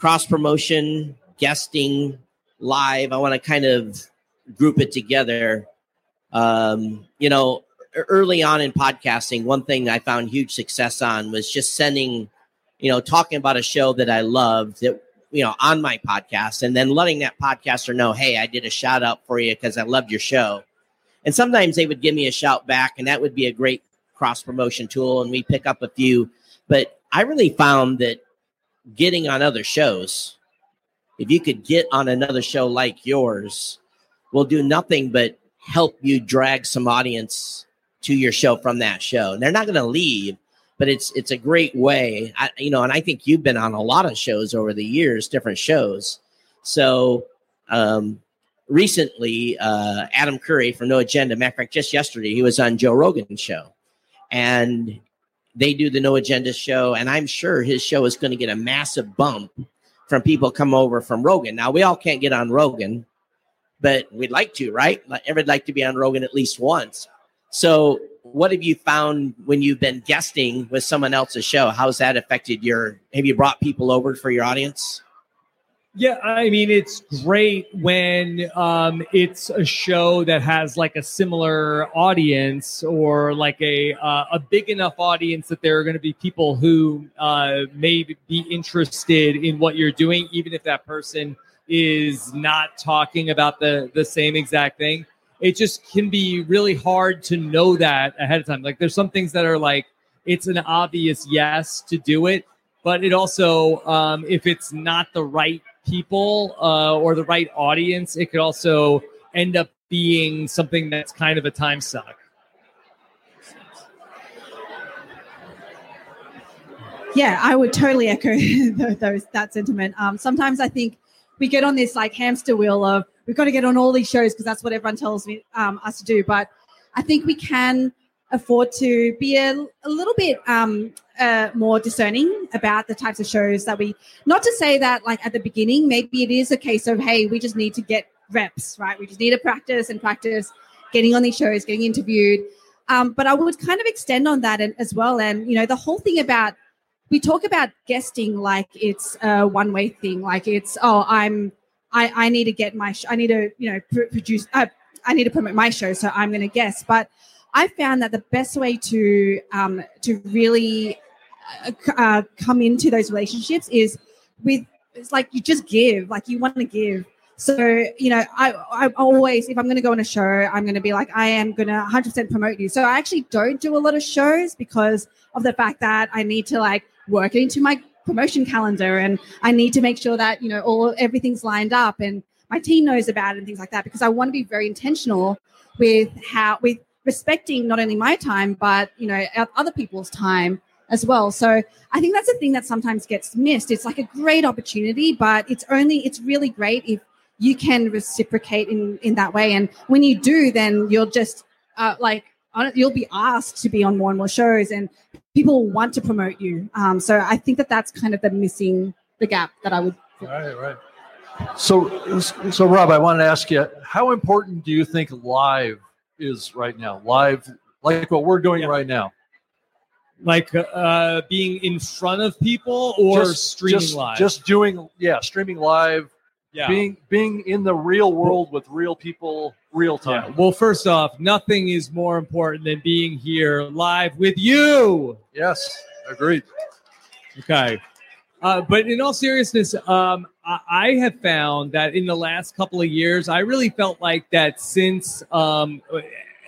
cross promotion guesting live i want to kind of group it together um, you know, early on in podcasting, one thing I found huge success on was just sending, you know, talking about a show that I loved that, you know, on my podcast and then letting that podcaster know, hey, I did a shout out for you because I loved your show. And sometimes they would give me a shout back, and that would be a great cross promotion tool. And we pick up a few. But I really found that getting on other shows, if you could get on another show like yours, will do nothing but help you drag some audience to your show from that show. And they're not going to leave, but it's it's a great way. I, you know, and I think you've been on a lot of shows over the years, different shows. So, um, recently, uh, Adam Curry from No Agenda, matter of fact, just yesterday, he was on Joe Rogan's show. And they do the No Agenda show. And I'm sure his show is going to get a massive bump from people come over from Rogan. Now, we all can't get on Rogan, but we'd like to, right? Everybody'd like to be on Rogan at least once. So, what have you found when you've been guesting with someone else's show? How's that affected your? Have you brought people over for your audience? Yeah, I mean it's great when um, it's a show that has like a similar audience or like a uh, a big enough audience that there are going to be people who uh, may be interested in what you're doing, even if that person is not talking about the the same exact thing. It just can be really hard to know that ahead of time. Like there's some things that are like it's an obvious yes to do it, but it also um, if it's not the right people uh, or the right audience, it could also end up being something that's kind of a time suck. Yeah, I would totally echo those that sentiment. Um, sometimes I think we get on this like hamster wheel of we've got to get on all these shows because that's what everyone tells me um, us to do. But I think we can afford to be a, a little bit um, uh, more discerning about the types of shows that we. Not to say that like at the beginning, maybe it is a case of hey, we just need to get reps, right? We just need to practice and practice getting on these shows, getting interviewed. Um, but I would kind of extend on that as well. And you know, the whole thing about we talk about guesting like it's a one way thing, like it's oh, I'm I, I need to get my sh- I need to you know pr- produce uh, I need to promote my show, so I'm going to guess. But I found that the best way to um, to really uh, uh, come into those relationships is with it's like you just give, like you want to give. So you know, I I always if I'm going to go on a show, I'm going to be like I am going to 100% promote you. So I actually don't do a lot of shows because of the fact that I need to like work into my promotion calendar and I need to make sure that you know all everything's lined up and my team knows about it and things like that because I want to be very intentional with how with respecting not only my time but you know other people's time as well. So i think that's a thing that sometimes gets missed. It's like a great opportunity but it's only it's really great if you can reciprocate in in that way. And when you do then you'll just uh, like you'll be asked to be on more and more shows and people want to promote you. Um, so i think that that's kind of the missing the gap that i would right right. So so rob i wanted to ask you how important do you think live is right now? Live like what we're doing yeah. right now like uh being in front of people or just, streaming just, live? just doing yeah streaming live yeah. being being in the real world with real people real time. Yeah. well first off nothing is more important than being here live with you. Yes agreed. Okay. Uh, but in all seriousness, um, I, I, have found that in the last couple of years, I really felt like that since, um,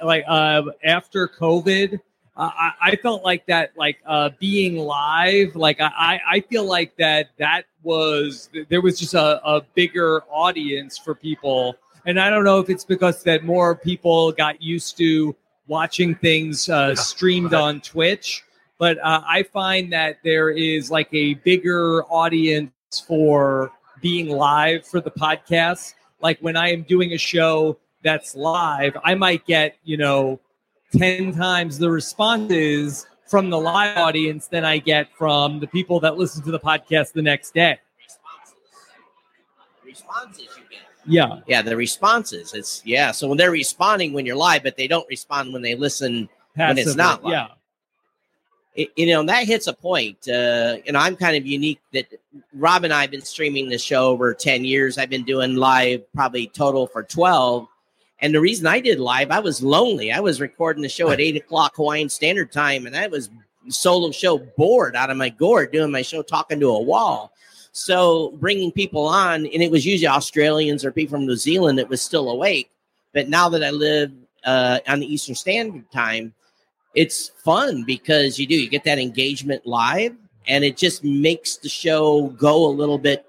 like uh, after COVID, uh, I, I, felt like that, like uh, being live, like I, I feel like that that was there was just a, a bigger audience for people, and I don't know if it's because that more people got used to watching things uh, streamed on Twitch. But uh, I find that there is like a bigger audience for being live for the podcast. Like when I am doing a show that's live, I might get, you know, 10 times the responses from the live audience than I get from the people that listen to the podcast the next day. Responses you get. Yeah. Yeah, the responses. It's yeah. So when they're responding when you're live, but they don't respond when they listen Passively, when it's not live. Yeah it, you know and that hits a point uh you know i'm kind of unique that rob and i have been streaming the show over 10 years i've been doing live probably total for 12 and the reason i did live i was lonely. I was recording the show at 8 o'clock hawaiian standard time and i was solo show bored out of my gourd doing my show talking to a wall. So bringing people on and it was usually australians or people from new zealand that was still awake. But now that i live uh, on the eastern standard time it's fun because you do you get that engagement live and it just makes the show go a little bit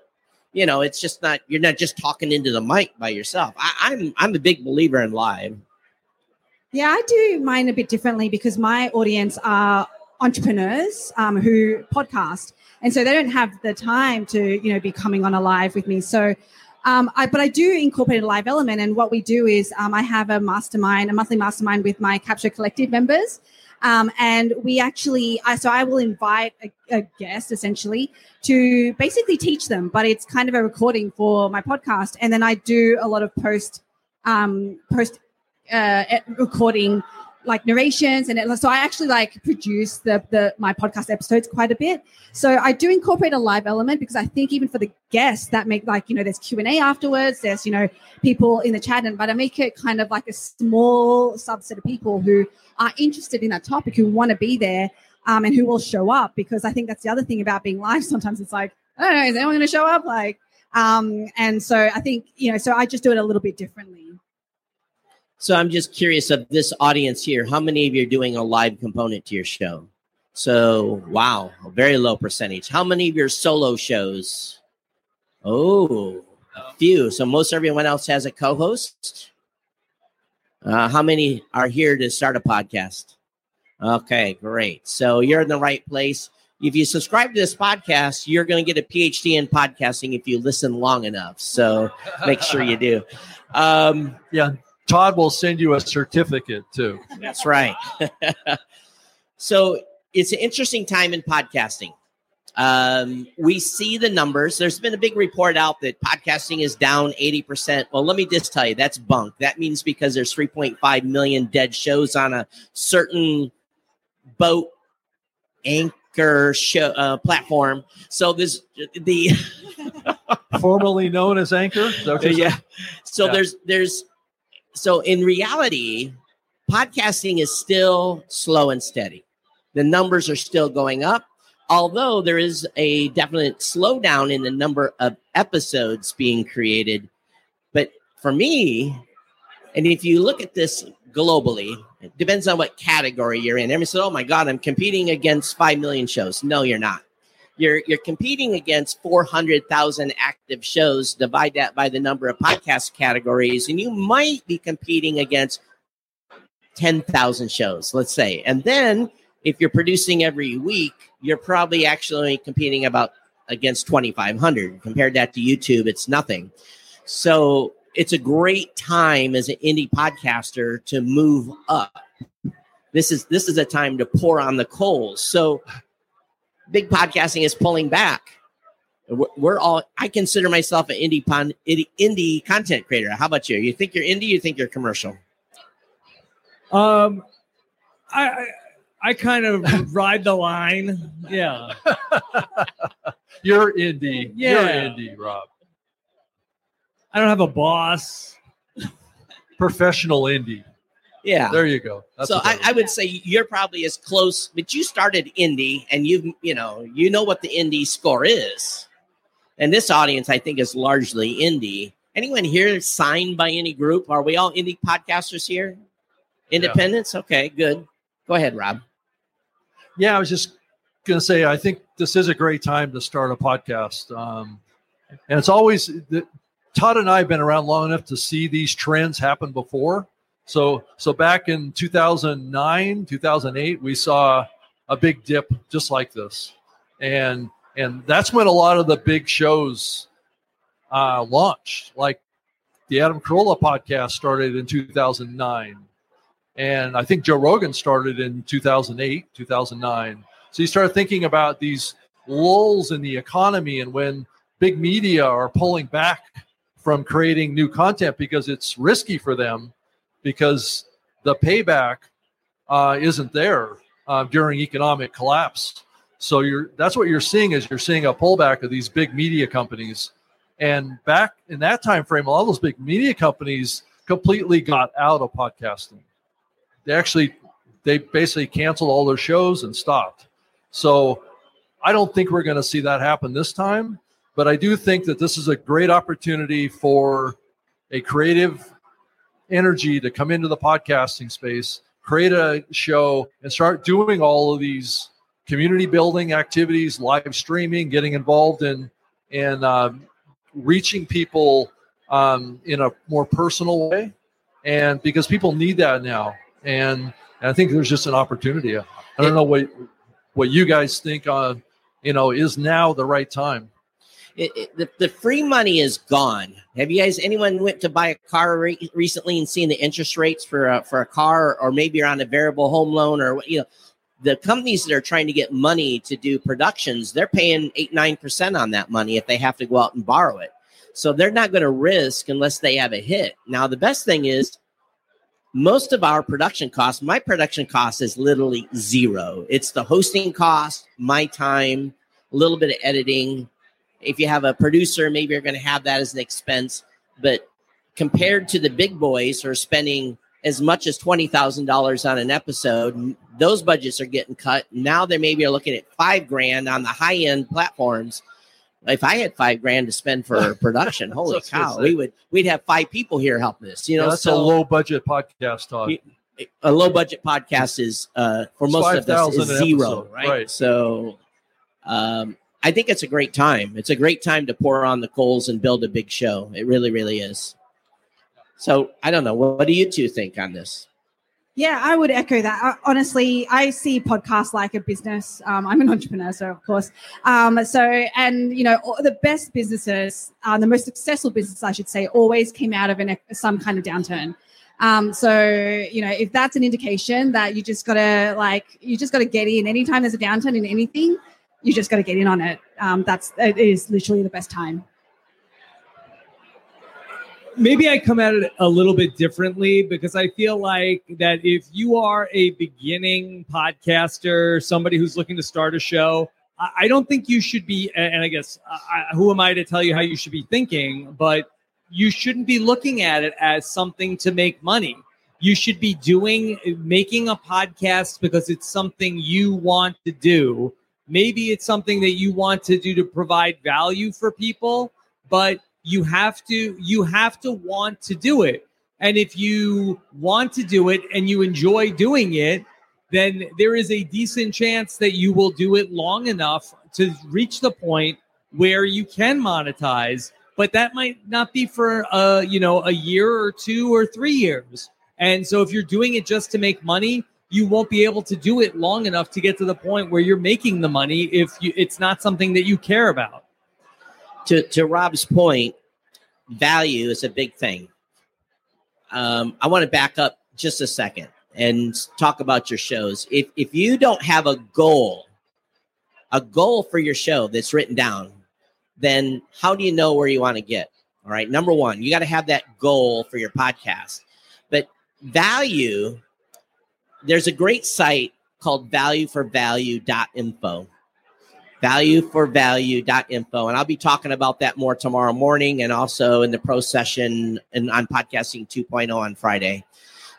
you know it's just not you're not just talking into the mic by yourself. I, i'm i'm a big believer in live. Yeah i do mine a bit differently because my audience are entrepreneurs um, who podcast. And so they don't have the time to you know be coming on a live with me. So Um, I, but I do incorporate a live element, and what we do is um, I have a mastermind, a monthly mastermind with my Capture Collective members, um, and we actually, I, so I will invite a, a, guest essentially to basically teach them, but it's kind of a recording for my podcast, and then I do a lot of post um, post uh, recording like narrations and it, so I actually like produce the the my podcast episodes quite a bit. So I do incorporate a live element because I think even for the guests that make like you know there's Q and A afterwards. There's you know people in the chat and but I make it kind of like a small subset of people who are interested in that topic who want to be there um, and who will show up because I think that's the other thing about being live. Sometimes it's like I don't know is anyone going to show up like um, and so I think you know so I just do it a little bit differently. So I'm just curious of this audience here, how many of you are doing a live component to your show? So, wow, a very low percentage. How many of your solo shows? Oh, a few. So most everyone else has a co-host. Uh, how many are here to start a podcast? Okay, great. So you're in the right place. If you subscribe to this podcast, you're going to get a PhD in podcasting if you listen long enough. So make sure you do. Um, yeah, Todd will send you a certificate too. That's right. so it's an interesting time in podcasting. Um, we see the numbers. There's been a big report out that podcasting is down 80%. Well, let me just tell you, that's bunk. That means because there's 3.5 million dead shows on a certain boat anchor show uh, platform. So this the formerly known as Anchor. Yeah. So yeah. there's there's so in reality, podcasting is still slow and steady. The numbers are still going up, although there is a definite slowdown in the number of episodes being created. But for me, and if you look at this globally, it depends on what category you're in. Everyone said, "Oh my God, I'm competing against five million shows." No, you're not you're you're competing against 400,000 active shows divide that by the number of podcast categories and you might be competing against 10,000 shows let's say. And then if you're producing every week you're probably actually competing about against 2500 compared that to YouTube it's nothing. So it's a great time as an indie podcaster to move up. This is this is a time to pour on the coals. So big podcasting is pulling back. We're all. I consider myself an indie pon, indie content creator. How about you? You think you're indie? You think you're commercial? Um, I I, I kind of ride the line. Yeah. you're indie. Yeah. You're indie, Rob. I don't have a boss. Professional indie. Yeah. There you go. That's so I, I, would say you're probably as close, but you started indie and you you know, you know what the indie score is. And this audience, I think, is largely indie. Anyone here signed by any group? Are we all indie podcasters here? Independents? Yeah. Okay, good. Go ahead, Rob. Yeah, I was just going to say, I think this is a great time to start a podcast. Um, and it's always, the, Todd and I have been around long enough to see these trends happen before. So so back in 2009, 2008, we saw a big dip just like this, and and that's when a lot of the big shows uh, launched. Like the Adam Carolla podcast started in 2009, and I think Joe Rogan started in 2008, 2009. So you start thinking about these lulls in the economy and when big media are pulling back from creating new content because it's risky for them because the payback uh, isn't there uh, during economic collapse. So you're that's what you're seeing is you're seeing a pullback of these big media companies. And back in that time frame, a lot of those big media companies completely got out of podcasting. They actually they basically canceled all their shows and stopped. So I don't think we're going to see that happen this time, but I do think that this is a great opportunity for a creative energy to come into the podcasting space, create a show, and start doing all of these community building activities, live streaming, getting involved in and um, reaching people um, in a more personal way. And because people need that now, and, and I think there's just an opportunity. I don't know what what you guys think on, you know, is now the right time. It, it, the, the free money is gone. Have you guys anyone went to buy a car re- recently and seen the interest rates for a, for a car, or maybe you're on a variable home loan, or you know, the companies that are trying to get money to do productions, they're paying eight nine percent on that money if they have to go out and borrow it. So they're not going to risk unless they have a hit. Now the best thing is most of our production costs, my production cost is literally zero. It's the hosting cost, my time, a little bit of editing. If you have a producer, maybe you're going to have that as an expense. But compared to the big boys who are spending as much as $20,000 on an episode, those budgets are getting cut. Now they maybe are looking at five grand on the high end platforms if I had five grand to spend for production, holy cow, we would we'd have five people here helping us. You know, yeah, that's so, a low budget podcast talk. A low budget podcast is uh, for most 5, of us is zero, right? right? So, um, I think it's a great time. It's a great time to pour on the coals and build a big show. It really, really is. So I don't know. What do you two think on this? Yeah, I would echo that. Uh, honestly, I see podcasts like a business. Um, I'm an entrepreneur, so of course. Um, so, and you know, the best businesses, uh, the most successful businesses, I should say, always came out of an, some kind of downturn. Um, so, you know, if that's an indication that you just gotta like, you just gotta get in. Anytime there's a downturn in anything, you just gotta get in on it. Um, that's it is literally the best time maybe I come at it a little bit differently because I feel like that if you are a beginning podcaster, somebody who's looking to start a show, I don't think you should be. And I guess I, who am I to tell you how you should be thinking? But you shouldn't be looking at it as something to make money. You should be doing making a podcast because it's something you want to do. Maybe it's something that you want to do to provide value for people, but you have to you have to want to do it. And if you want to do it and you enjoy doing it then there is a decent chance that you will do it long enough to reach the point where you can monetize. But that might not be for a you know a year or two or three years. And so if you're doing it just to make money you won't be able to do it long enough to get to the point where you're making the money if you, it's not something that you care about to to Rob's point, value is a big thing. Um, I want to back up just a second and talk about your shows. If if you don't have a goal, a goal for your show that's written down, then how do you know where you want to get? All right. Number one, you got to have that goal for your podcast. But value, there's a great site called valueforvalue.info valueforvalue.info. And I'll be talking about that more tomorrow morning and also in the pro session and on podcasting 2.0 on Friday.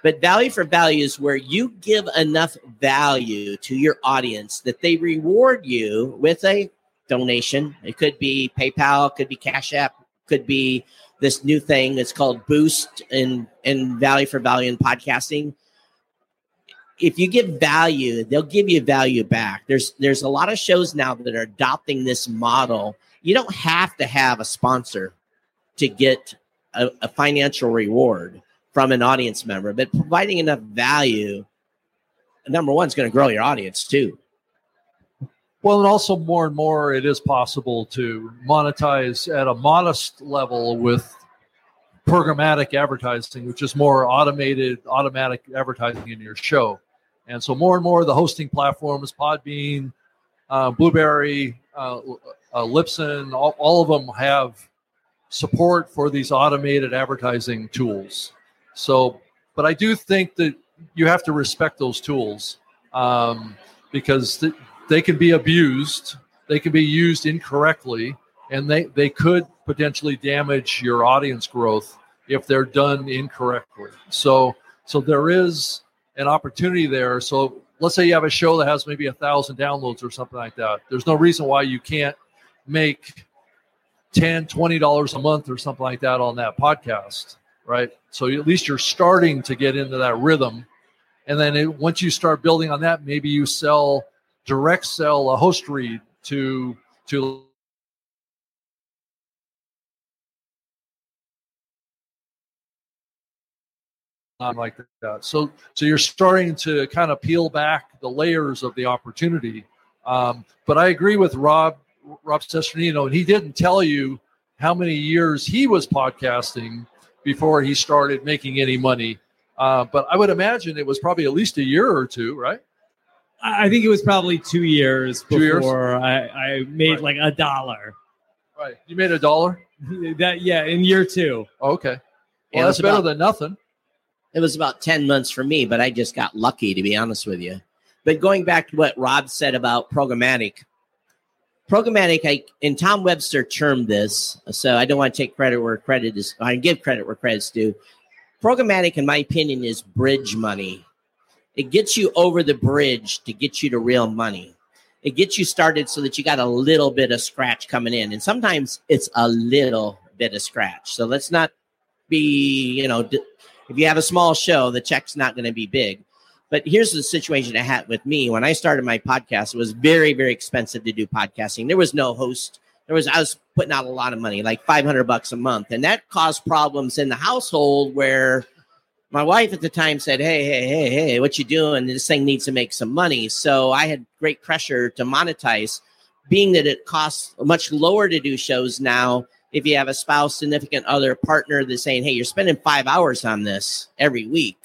But value for value is where you give enough value to your audience that they reward you with a donation. It could be PayPal, it could be Cash App, could be this new thing that's called Boost in, in value for value in podcasting if you give value, they'll give you value back. There's there's a lot of shows now that are adopting this model. You don't have to have a sponsor to get a, a financial reward from an audience member, but providing enough value, number one, is going to grow your audience too. Well, and also more and more, it is possible to monetize at a modest level with programmatic advertising, which is more automated, automatic advertising in your show. And so more and more of the hosting platforms, Podbean, uh, Blubrry, uh, uh, Libsyn, all, all of them have support for these automated advertising tools. So, but I do think that you have to respect those tools um, because th- they can be abused, they can be used incorrectly, and they, they could potentially damage your audience growth if they're done incorrectly. So, so there is an opportunity there. So let's say you have a show that has maybe a thousand downloads or something like that. There's no reason why you can't make 10 20 dollars a month or something like that on that podcast right so at least you're starting to get into that rhythm and then it, once you start building on that maybe you sell direct sell a host read to to like that. So so you're starting to kind of peel back the layers of the opportunity. Um, but I agree with Rob Rob Cesternino, and he didn't tell you how many years he was podcasting before he started making any money. Uh, but I would imagine it was probably at least a year or two, right? I think it was probably two years Two years? before I, I made Right. like a dollar. Right. You made a dollar. that yeah, in year two. Okay. Well, that's better about- than nothing. It was about 10 months for me, but I just got lucky, to be honest with you. But going back to what Rob said about programmatic, programmatic, I, and Tom Webster termed this, so I don't want to take credit where credit is, I give credit where credit's due. Programmatic, in my opinion, is bridge money. It gets you over the bridge to get you to real money. It gets you started so that you got a little bit of scratch coming in. And sometimes it's a little bit of scratch. So let's not be, you know, d- if you have a small show, the check's not going to be big. But here's the situation I had with me when I started my podcast. It was very, very expensive to do podcasting. There was no host. There was I was putting out a lot of money, like 500 bucks a month, and that caused problems in the household where my wife at the time said, "Hey, hey, hey, hey, what you doing? This thing needs to make some money." So I had great pressure to monetize, being that it costs much lower to do shows now. If you have a spouse, significant other, partner that's saying, "Hey, you're spending five hours on this every week,"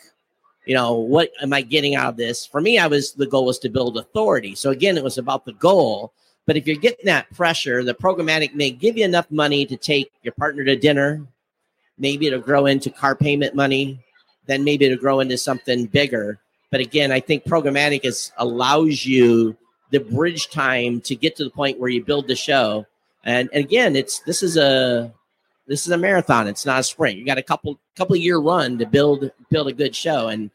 you know, what am I getting out of this? For me, I was the goal was to build authority. So again, it was about the goal. But if you're getting that pressure, the programmatic may give you enough money to take your partner to dinner, maybe it'll grow into car payment money, then maybe it'll grow into something bigger. But again, I think programmatic is allows you the bridge time to get to the point where you build the show. And, and again, it's this is a this is a marathon. It's not a sprint. You got a couple couple year run to build build a good show. And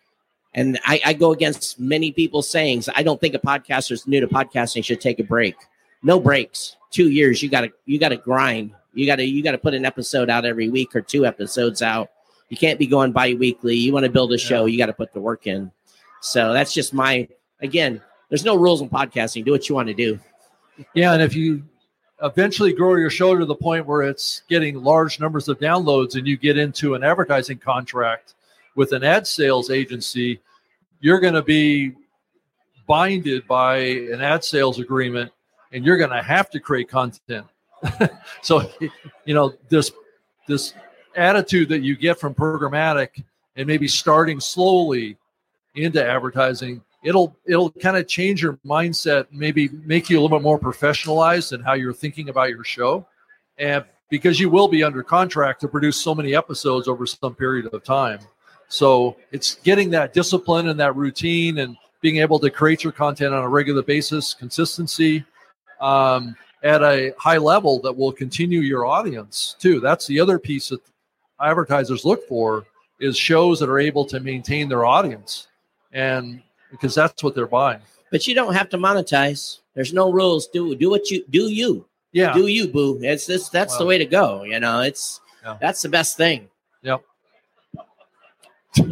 and I, I go against many people's sayings. I don't think a podcaster who's new to podcasting should take a break. No breaks. Two years. You gotta you gotta grind. You gotta you gotta put an episode out every week or two episodes out. You can't be going bi-weekly. You want to build a show, you got to put the work in. So that's just my again, there's no rules in podcasting. Do what you want to do. Yeah, and if you eventually grow your show to the point where it's getting large numbers of downloads and you get into an advertising contract with an ad sales agency, you're going to be binded by an ad sales agreement and you're going to have to create content. so, you know, this this attitude that you get from programmatic and maybe starting slowly into advertising it'll it'll kind of change your mindset maybe make you a little bit more professionalized in how you're thinking about your show. And because you will be under contract to produce so many episodes over some period of time. So it's getting that discipline and that routine and being able to create your content on a regular basis consistency um, at a high level that will continue your audience too. That's the other piece that advertisers look for is shows that are able to maintain their audience. And because that's what they're buying But you don't have to monetize. There's no rules. Do do what you do you. yeah Do you, boo. It's this that's the way to go. You know, it's Yeah. that's the best thing. Yep.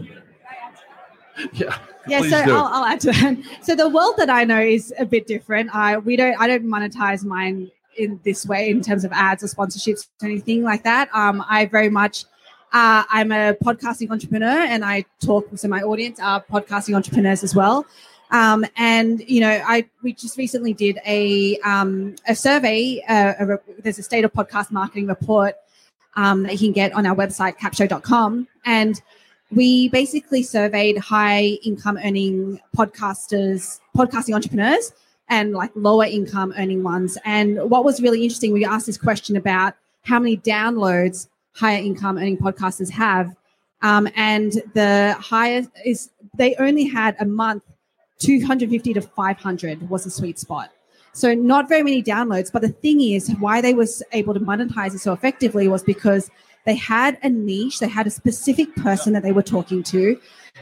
yeah Yeah, Please so. I'll, I'll add to that. So the world that I know is a bit different. I we don't I don't monetize mine in this way in terms of ads or sponsorships or anything like that. Um, I very much uh, I'm a podcasting entrepreneur and I talk to my audience are podcasting entrepreneurs as well. Um, and you know, I we just recently did a um, a survey. Uh, a, re- there's a state of podcast marketing report um, that you can get on our website capshow.com and we basically surveyed high income earning podcasters, podcasting entrepreneurs, and like lower income earning ones. And what was really interesting, we asked this question about how many downloads higher income earning podcasters have. Um, and the highest is they only had a month, 250 to 500 was a sweet spot. So not very many downloads. But the thing is, why they was able to monetize it so effectively was because they had a niche, they had a specific person that they were talking to,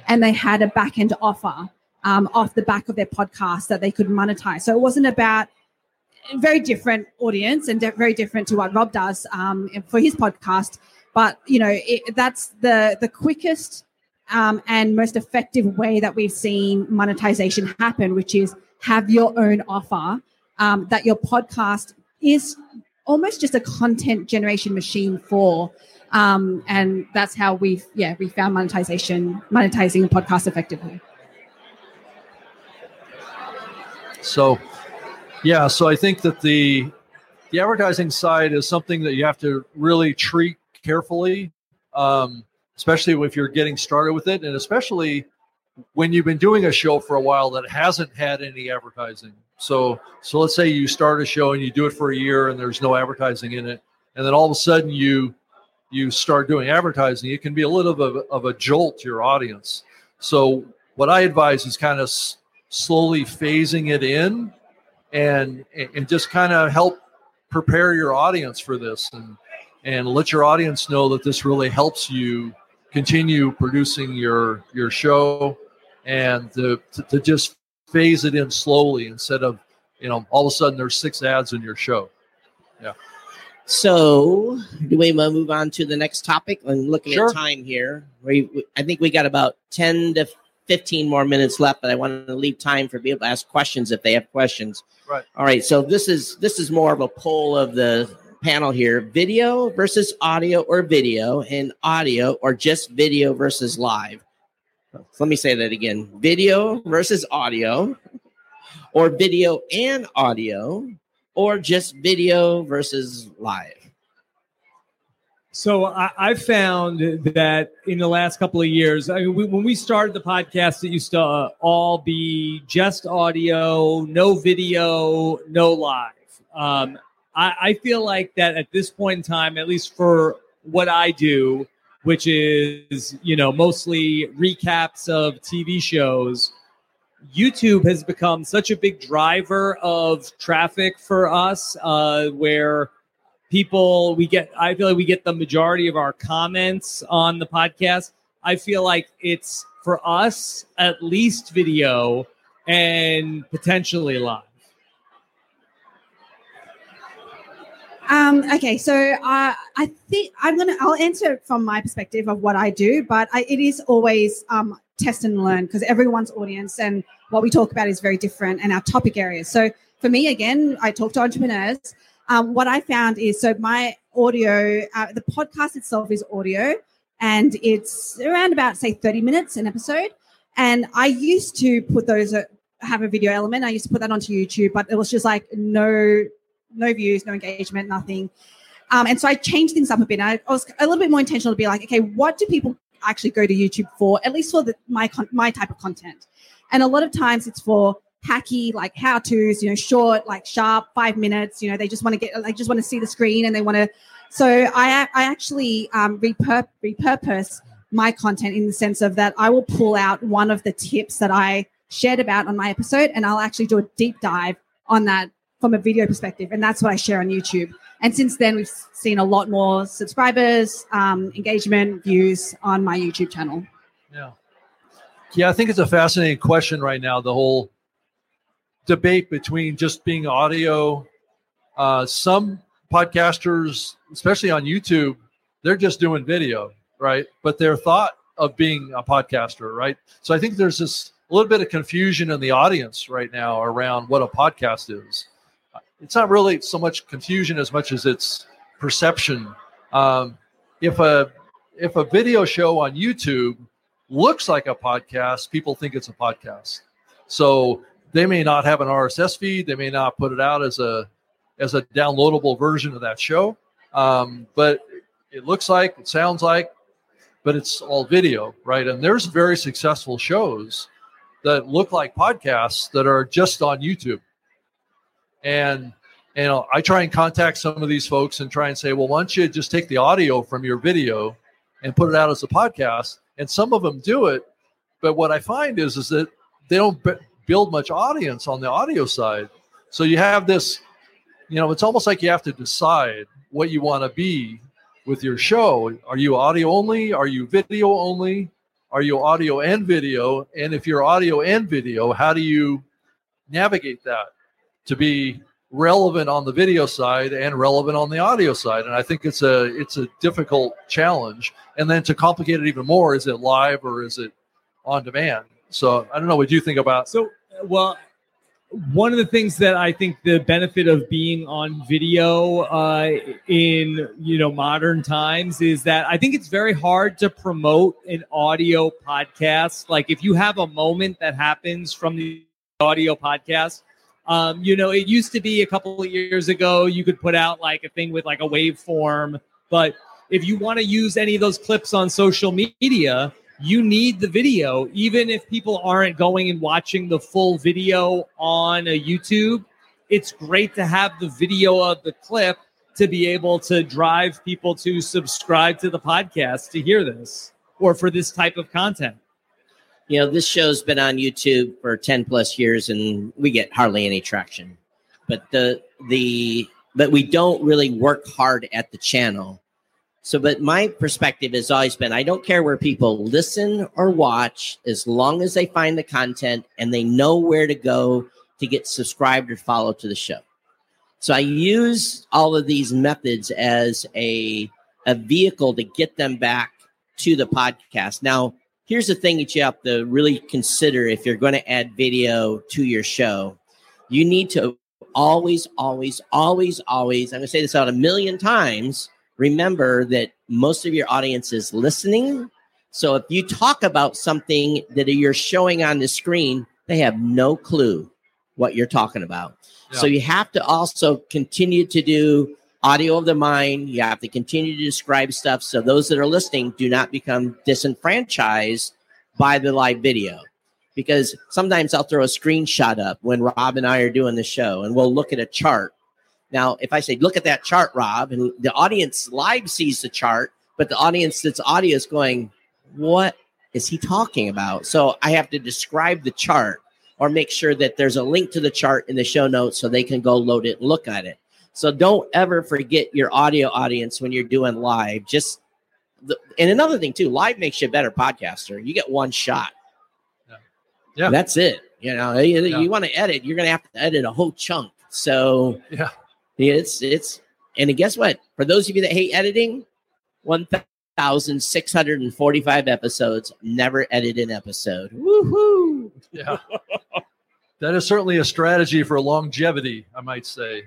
and they had a back end offer um, off the back of their podcast that they could monetize. So it wasn't about very different audience and di- very different to what Rob does um, for his podcast. But you know, it, that's the the quickest um, and most effective way that we've seen monetization happen, which is have your own offer um, that your podcast is almost just a content generation machine for um, and that's how we've yeah we found monetization monetizing a podcast effectively So, yeah, so I think that the the advertising side is something that you have to really treat carefully, um, especially if you're getting started with it, and especially when you've been doing a show for a while that hasn't had any advertising. So, so let's say you start a show and you do it for a year and there's no advertising in it, and then all of a sudden you you start doing advertising. It can be a little bit of a, of a jolt to your audience. So, what I advise is kind of s- slowly phasing it in, and and just kind of help prepare your audience for this and and let your audience know that this really helps you continue producing your your show and to, to, to just phase it in slowly instead of you know all of a sudden there's six ads in your show Yeah. So, do we move on to the next topic? I'm looking Sure. at time here. We, we- I think we got about 10 to 15 more minutes left, but I want to leave time for people to ask questions if they have questions. Right. All right. So this is this is more of a poll of the panel here: video versus audio or video, and audio or just video versus live. So let me say that again: video versus audio, or video and audio, or just video versus live. So I, I found that in the last couple of years, I mean, we, when we started the podcast, it used to uh, all be just audio, no video, no live. Um, I, I feel like that at this point in time, at least for what I do, which is you know mostly recaps of TV shows. YouTube has become such a big driver of traffic for us, uh, where people we get i feel like we get the majority of our comments on the podcast i feel like it's for us at least video and potentially live Um, okay, so uh, I think I'm gonna. I'll answer from my perspective of what I do, but I, it is always um, test and learn because everyone's audience and what we talk about is very different, and our topic areas. So for me, again, I talk to entrepreneurs. Um, what I found is so my audio, uh, the podcast itself is audio, and it's around about say 30 minutes an episode. And I used to put those uh, have a video element. I used to put that onto YouTube, but it was just like no no views, no engagement, nothing. Um, and so I changed things up a bit. I, I was a little bit more intentional to be like, okay, what do people actually go to YouTube for? At least for the, my my type of content. And a lot of times it's for hacky, like how tos, you know, short, like sharp, five minutes. You know, they just want to get, they just want to see the screen and they want to. So I I actually um, repur- repurpose my content in the sense of that I will pull out one of the tips that I shared about on my episode and I'll actually do a deep dive on that from a video perspective, and that's what I share on YouTube. And since then, we've seen a lot more subscribers, um, engagement, views on my YouTube channel. Yeah. Yeah, I think it's a fascinating question right now. The whole debate between just being audio. Uh, some podcasters, especially on YouTube, they're just doing video, right? But their thought of being a podcaster, right? So I think there's this a little bit of confusion in the audience right now around what a podcast is. It's not really so much confusion as much as it's perception. Um, if a if a video show on YouTube looks like a podcast, people think it's a podcast. So they may not have an RSS feed. They may not put it out as a as a downloadable version of that show. Um, but it looks like, it sounds like, but it's all video, right? And there's very successful shows that look like podcasts that are just on YouTube. And you know, I try and contact some of these folks and try and say, well, why don't you just take the audio from your video and put it out as a podcast? And some of them do it, but what I find is is that they don't build much audience on the audio side. So you have this, you know, it's almost like you have to decide what you want to be with your show. Are you audio only? Are you video only? Are you audio and video? And if you're audio and video, how do you navigate that to be relevant on the video side and relevant on the audio side? And I think it's a it's a difficult challenge. And then to complicate it even more, is it live or is it on demand? So I don't know what you think about. So, well, one of the things that I think the benefit of being on video uh, in you know modern times is that I think it's very hard to promote an audio podcast. Like if you have a moment that happens from the audio podcast, Um, you know, it used to be a couple of years ago, you could put out like a thing with like a waveform, but if you want to use any of those clips on social media, you need the video. Even if people aren't going and watching the full video on a YouTube, it's great to have the video of the clip to be able to drive people to subscribe to the podcast to hear this or for this type of content. You know, this show's been on YouTube for 10 plus years and we get hardly any traction. But the the but we don't really work hard at the channel. So but my perspective has always been I don't care where people listen or watch as long as they find the content and they know where to go to get subscribed or follow to the show. So I use all of these methods as a a vehicle to get them back to the podcast. Now, here's the thing that you have to really consider if you're going to add video to your show. You need to always, always, always, always, I'm going to say this out a million times. Remember that most of your audience is listening. So if you talk about something that you're showing on the screen, they have no clue what you're talking about. So you have to also continue to do audio of the mind. You have to continue to describe stuff so those that are listening do not become disenfranchised by the live video. Because sometimes I'll throw a screenshot up when Rob and I are doing the show and we'll look at a chart. Now, if I say, look at that chart, Rob, and the audience live sees the chart, but the audience that's audio is going, what is he talking about? So I have to describe the chart or make sure that there's a link to the chart in the show notes so they can go load it and look at it. So don't ever forget your audio audience when you're doing live. Just the, and another thing too, live makes you a better podcaster. You get one shot. Yeah. Yeah. That's it. You know, you, Yeah. you want to edit, you're going to have to edit a whole chunk. So Yeah. It's, it's, and guess what? For those of you that hate editing, 1,645 episodes, never edit an episode. Woohoo! Yeah. that is certainly a strategy for longevity, I might say.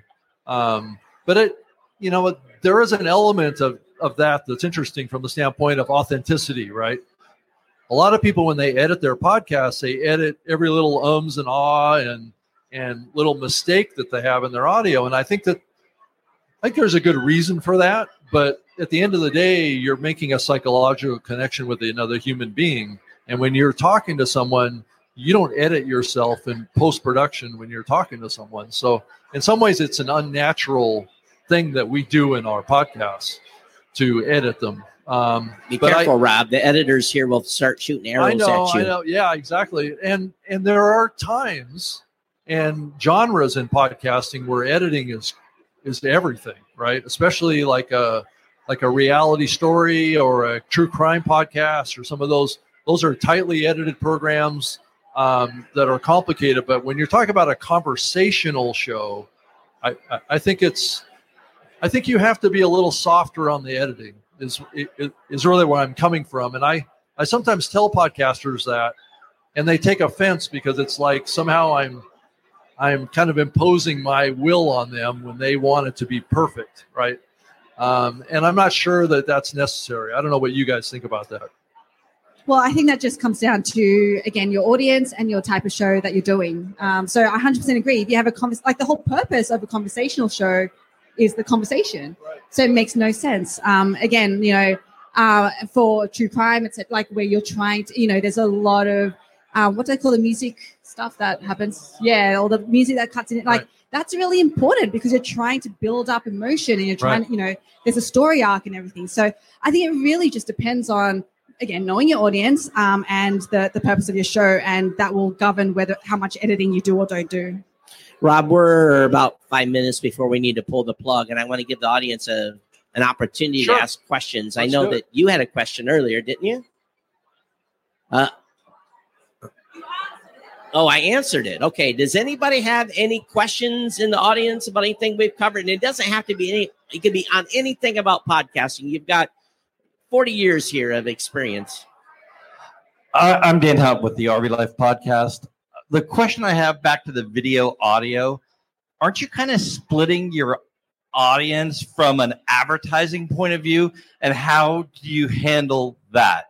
Um, but it, you know, there is an element of, of that that's interesting from the standpoint of authenticity, right? A lot of people, when they edit their podcasts, they edit every little ums and ah and and little mistake that they have in their audio. And I think that I think there's a good reason for that. But at the end of the day, you're making a psychological connection with another human being. And when you're talking to someone, you don't edit yourself in post production when you're talking to someone. So, in some ways, it's an unnatural thing that we do in our podcasts to edit them. Um, Be but I- careful, Rob. The editors here will start shooting arrows I know, at you. I know. Yeah, exactly. And and there are times and genres in podcasting where editing is is everything, right? Especially like a like a reality story or a true crime podcast or some of those. Those are tightly edited programs um, that are complicated. But when you're talking about a conversational show, I, I, I think it's I think you have to be a little softer on the editing. Is is, really where I'm coming from, and I I sometimes tell podcasters that, and they take offense because it's like somehow I'm I'm kind of imposing my will on them when they want it to be perfect, right? Um, and I'm not sure that that's necessary. I don't know what you guys think about that. Well, I think that just comes down to again your audience and your type of show that you're doing. Um, so I 100% agree. If you have a convers, like the whole purpose of a conversational show is the conversation. Right. So it makes no sense. Um, again, you know, uh, for true crime, it's like where you're trying to, you know, there's a lot of uh, what do I call the music stuff that happens? Yeah, all the music that cuts in it. Like Right. that's really important because you're trying to build up emotion and you're trying, Right. you know, there's a story arc and everything. So I think it really just depends on again knowing your audience um, and the the purpose of your show, and that will govern whether how much editing you do or don't do. Rob, we're about five minutes before we need to pull the plug, and I want to give the audience a an opportunity Sure. to ask questions. I Let's know that you had a question earlier, didn't you? Uh, oh, I answered it. Okay. Does anybody have any questions in the audience about anything we've covered? And it doesn't have to be any. It could be on anything about podcasting. You've got forty years here of experience. I'm Dan Hunt with the RV Life podcast. The question I have back to the video audio, aren't you kind of splitting your audience from an advertising point of view? And how do you handle that?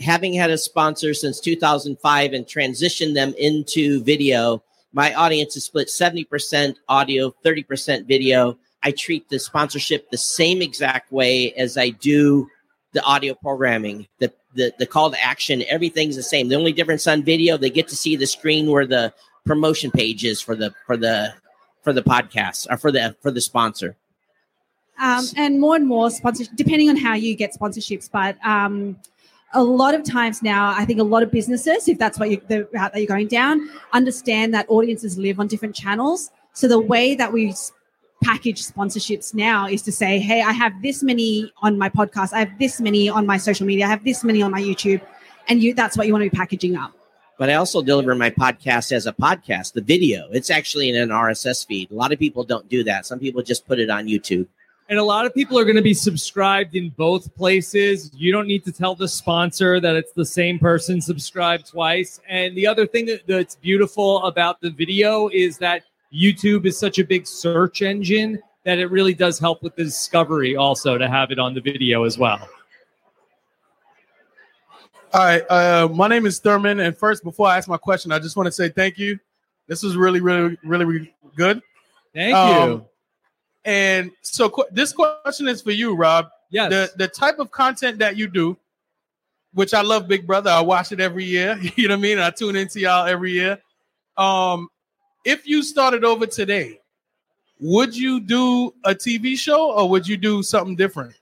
Having had a sponsor since 2005 and transitioned them into video, My audience is split 70% audio, 30% video. I treat the sponsorship the same exact way as I do the audio programming. The, the the call to action, everything's the same. The only difference on video, they get to see the screen where the promotion page is for the for the for the podcast or for the for the sponsor. Um, and more and more sponsorship, depending on how you get sponsorships, but um, a lot of times now, I think a lot of businesses, if that's what you, the route that you're going down, understand that audiences live on different channels. So the way that we package sponsorships now is to say, hey, I have this many on my podcast, I have this many on my social media, I have this many on my YouTube, and you that's what you want to be packaging up. But I also deliver my podcast as a podcast, the video. It's actually in an RSS feed. A lot of people don't do that. Some people just put it on YouTube. And a lot of people are going to be subscribed in both places. You don't need to tell the sponsor that it's the same person subscribed twice. And the other thing that, that's beautiful about the video is that YouTube is such a big search engine that it really does help with the discovery also to have it on the video as well. All right. Uh, my name is Thurman. And first, before I ask my question, I just want to say thank you. This was really, really, really, really good. Thank Um, you. And so qu- this question is for you, Rob. Yes. The the type of content that you do, which I love Big Brother. I watch it every year. You know what I mean? I tune into y'all every year. Um, if you started over today, would you do a TV show or would you do something different?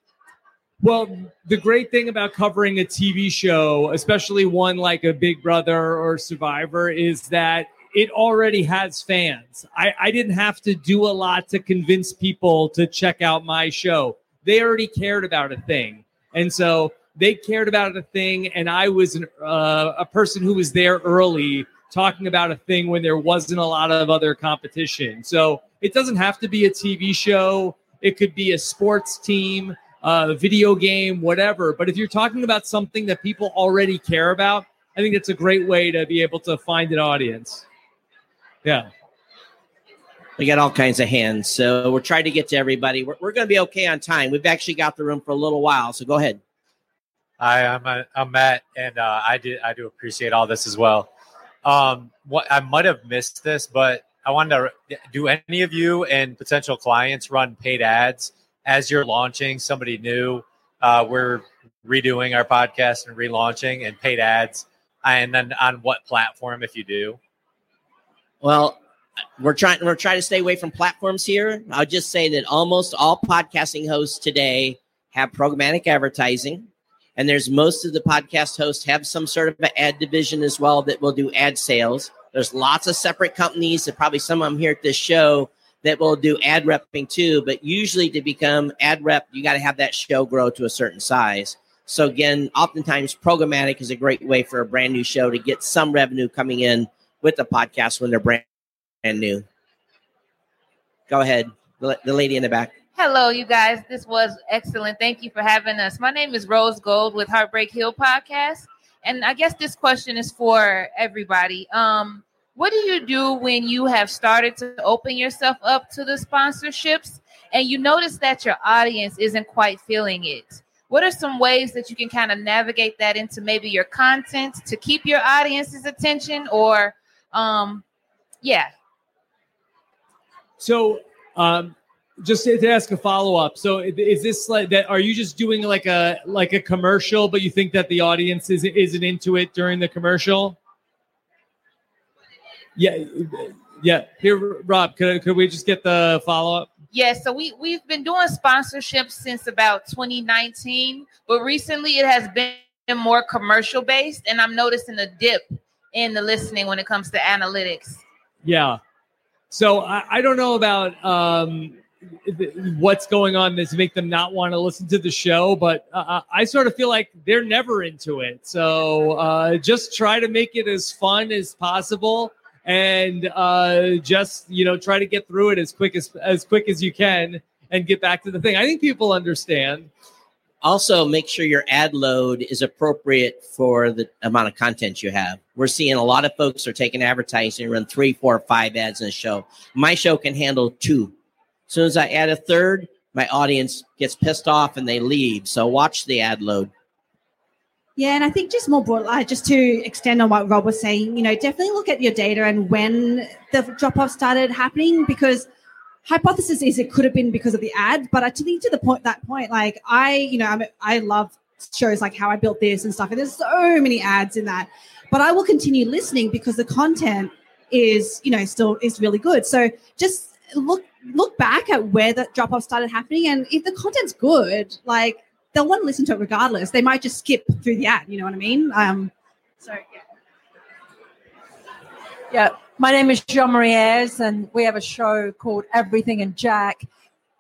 Well, the great thing about covering a TV show, especially one like a Big Brother or Survivor, is that it already has fans. I, I didn't have to do a lot to convince people to check out my show. They already cared about a thing. And so they cared about a thing. And I was an, uh, a person who was there early talking about a thing when there wasn't a lot of other competition. So it doesn't have to be a TV show, it could be a sports team uh, video game, whatever. But if you're talking about something that people already care about, I think it's a great way to be able to find an audience. Yeah. We got all kinds of hands. So we're trying to get to everybody. We're, we're going to be okay on time. We've actually got the room for a little while. So go ahead. Hi, I'm uh, I'm Matt, and uh, I do I do appreciate all this as well. Um, what I might have missed this, but I wanted to do any of you and potential clients run paid ads as you're launching somebody new? Uh, we're redoing our podcast and relaunching and paid ads, and then on what platform if you do? Well, we're trying we're trying to stay away from platforms here. I'll just say that almost all podcasting hosts today have programmatic advertising, and there's most of the podcast hosts have some sort of an ad division as well that will do ad sales. There's lots of separate companies, and probably some of them here at this show that will do ad repping too. But usually, to become ad rep, you got to have that show grow to a certain size. So again, oftentimes programmatic is a great way for a brand new show to get some revenue coming in with the podcast when they're brand brand new. Go ahead, the, the lady in the back. Hello, you guys. This was excellent. Thank you for having us. My name is Rose Gold with Heartbreak Hill Podcast. And I guess this question is for everybody. Um, what do you do when you have started to open yourself up to the sponsorships and you notice that your audience isn't quite feeling it? What are some ways that you can kind of navigate that into maybe your content to keep your audience's attention or um yeah, So, um, just to to ask a follow up. So, is this like that? Are you just doing like a like a commercial, but you think that the audience isn't isn't into it during the commercial? Yeah, yeah. Here, Rob, could could we just get the follow up? Yeah, so we we've been doing sponsorships since about 2019, but recently it has been more commercial based, and I'm noticing a dip in the listening when it comes to analytics. Yeah. So I, I don't know about um, th- what's going on that's make them not want to listen to the show, but uh, I sort of feel like they're never into it. So uh, just try to make it as fun as possible, and uh, just you know try to get through it as quick as as quick as you can, and get back to the thing. I think people understand. Also, make sure your ad load is appropriate for the amount of content you have. We're seeing a lot of folks are taking advertising, run three, four, five ads in a show. My show can handle two. As soon as I add a third, my audience gets pissed off and they leave. So watch the ad load. Yeah, and I think just more broad, uh, just to extend on what Rob was saying, you know, definitely look at your data and when the drop off started happening because hypothesis is it could have been because of the ad, but think to the point that point, like I, you know, I'm, I love shows like how I built this and stuff, and there's so many ads in that, but I will continue listening because the content is, you know, still is really good. So just look look back at where the drop off started happening, and if the content's good, like they'll want to listen to it regardless. They might just skip through the ad. You know what I mean? Um, so yeah. Yeah, my name is Jean Marie Ayres, and we have a show called Everything and Jack.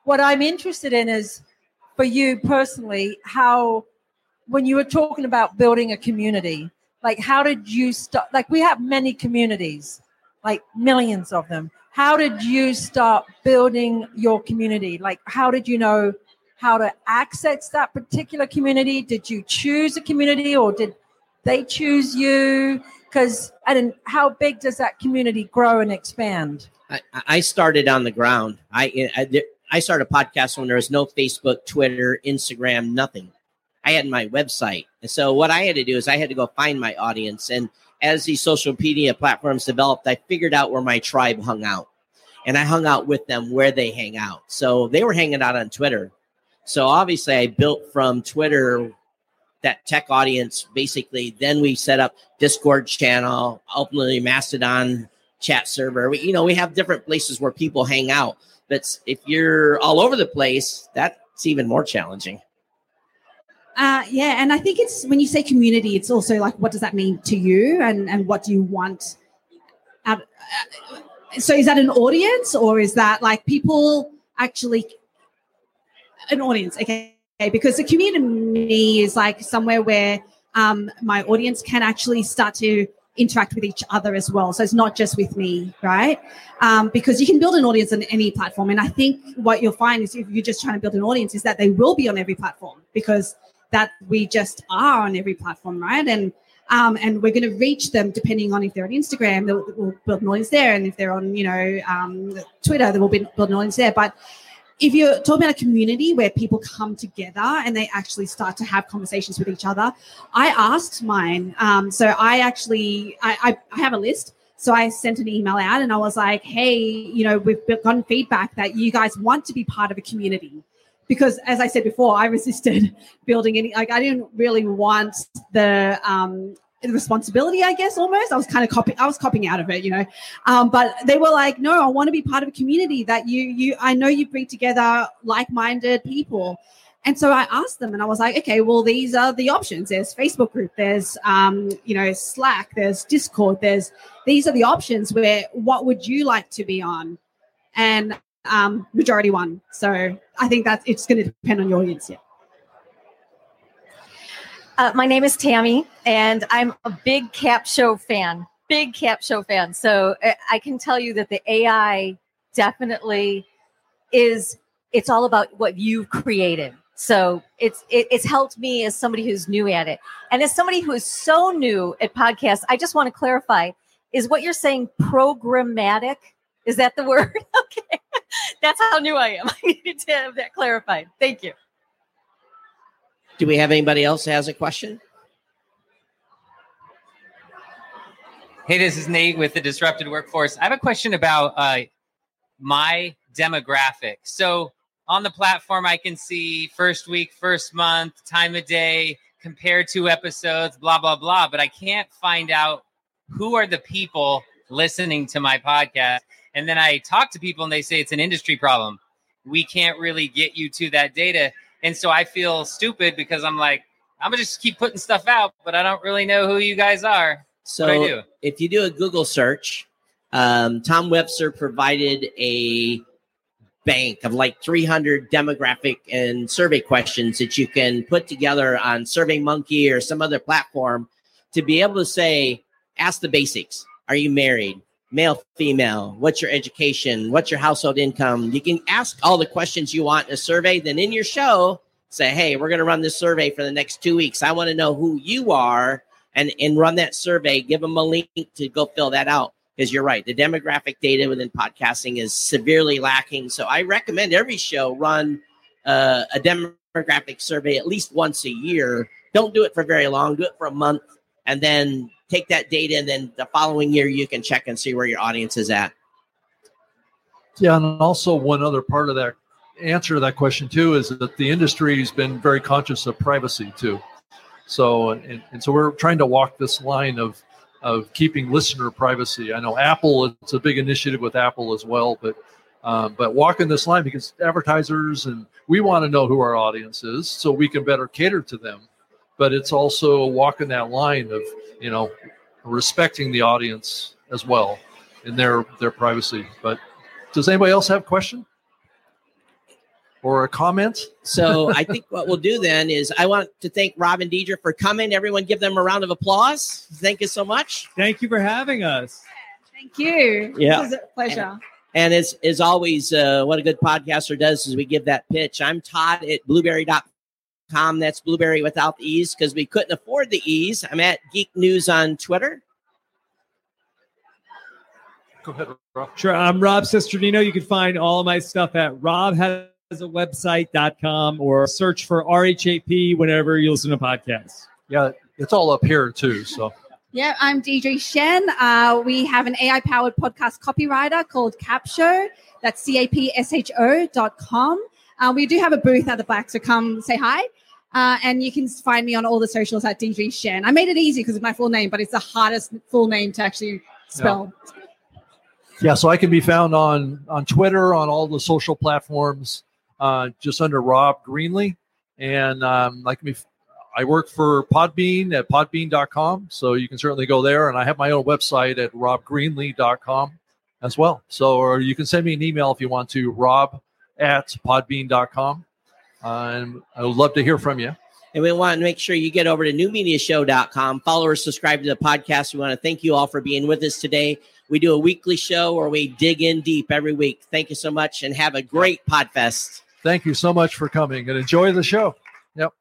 What I'm interested in is for you personally, how when you were talking about building a community, like how did you start? Like we have many communities, like millions of them. How did you start building your community? Like how did you know how to access that particular community? Did you choose a community or did they choose you? Because and how big does that community grow and expand? I, I started on the ground. I, I I started a podcast when there was no Facebook, Twitter, Instagram, nothing. I had my website, and so what I had to do is I had to go find my audience. And as these social media platforms developed, I figured out where my tribe hung out, and I hung out with them where they hang out. So they were hanging out on Twitter. So obviously, I built from Twitter that tech audience basically. Then we set up Discord channel, ultimately Mastodon chat server. We, you know, we have different places where people hang out. But if you're all over the place, that's even more challenging. Uh, yeah, and I think it's when you say community, it's also like, what does that mean to you, and and what do you want? Out, uh, so, is that an audience, or is that like people actually an audience? Okay, because the community is like somewhere where um, my audience can actually start to interact with each other as well. So it's not just with me, right? Um, because you can build an audience on any platform. And I think what you'll find is if you're just trying to build an audience, is that they will be on every platform because that we just are on every platform, right? And um, and we're going to reach them depending on if they're on Instagram, we'll build an audience there, and if they're on, you know, um, Twitter, then we'll build an audience there. But if you're talking about a community where people come together and they actually start to have conversations with each other, I asked mine. Um, so I actually I, I, I have a list. So I sent an email out and I was like, hey, you know, we've gotten feedback that you guys want to be part of a community. Because as I said before, I resisted building any like I didn't really want the um responsibility, I guess, almost. I was kind of copying, I was copying out of it, you know. Um, but they were like, no, I want to be part of a community that you, you, I know you bring together like-minded people. And so I asked them and I was like, okay, well, these are the options. There's Facebook group, there's, um, you know, Slack, there's Discord, there's, these are the options where what would you like to be on? And um, majority won. So I think that it's going to depend on your audience. Yeah. Uh, my name is Tammy, and I'm a big CapShow fan. Big CapShow fan. So uh, I can tell you that the AI definitely is. It's all about what you've created. So it's it, it's helped me as somebody who's new at it, and as somebody who is so new at podcasts. I just want to clarify: is what you're saying programmatic? Is that the word? okay, that's how new I am. I needed to have that clarified. Thank you. Do we have anybody else that has a question? Hey, this is Nate with the Disrupted Workforce. I have a question about uh, my demographic. So on the platform, I can see first week, first month, time of day, compare two episodes, blah, blah, blah. But I can't find out who are the people listening to my podcast. And then I talk to people and they say it's an industry problem. We can't really get you to that data. And so I feel stupid because I'm like, I'm gonna just keep putting stuff out, but I don't really know who you guys are. So if you do a Google search, um, Tom Webster provided a bank of like 300 demographic and survey questions that you can put together on SurveyMonkey or some other platform to be able to say, ask the basics. Are you married? Male, female? What's your education? What's your household income? You can ask all the questions you want in a survey. Then in your show, say, hey, we're going to run this survey for the next two weeks. I want to know who you are and, and run that survey. Give them a link to go fill that out. Because you're right, the demographic data within podcasting is severely lacking. So I recommend every show run uh, a demographic survey at least once a year Don't do it for very long. Do it for a month, and then take that data, and then the following year you can check and see where your audience is at. Yeah, and also one other part of that answer to that question too is that the industry has been very conscious of privacy too. So and, and so we're trying to walk this line of of keeping listener privacy. I know Apple it's a big initiative with Apple as well, but um, but walking this line because advertisers and we want to know who our audience is so we can better cater to them. But it's also walking that line of you know respecting the audience as well in their their privacy. But does anybody else have a question or a comment? So I think what we'll do then is I want to thank Rob and Deidre for coming. Everyone, give them a round of applause. Thank you so much. Thank you for having us. Thank you. Yeah. This is a pleasure. And as, as always, uh, what a good podcaster does is we give that pitch. I'm Todd at blubrry.com. That's blueberry without the E's because we couldn't afford the E's. I'm at Geek News on Twitter. Go ahead, Rob. Sure. I'm Rob Cesternino. You can find all of my stuff at Rob has a website.com or search for RHAP whenever you listen to podcasts. Yeah, it's all up here too. So Yeah, I'm DJ Shen. Uh, we have an AI powered podcast copywriter called CapShow. That's C A P S H O dot com. Uh, we do have a booth at the back, so come say hi. Uh, and you can find me on all the socials at DJ Shen. I made it easy because of my full name, but it's the hardest full name to actually spell. yeah, so I can be found on on Twitter on all the social platforms, uh, just under Rob Greenlee, and um, like me. I work for Podbean at podbean.com, so you can certainly go there. And I have my own website at robgreenlee.com as well. So, or you can send me an email if you want to, rob at podbean.com. Uh, and I would love to hear from you. And we want to make sure you get over to newmediashow.com, follow or subscribe to the podcast. We want to thank you all for being with us today. We do a weekly show where we dig in deep every week. Thank you so much and have a great Podfest. Thank you so much for coming and enjoy the show. Yep.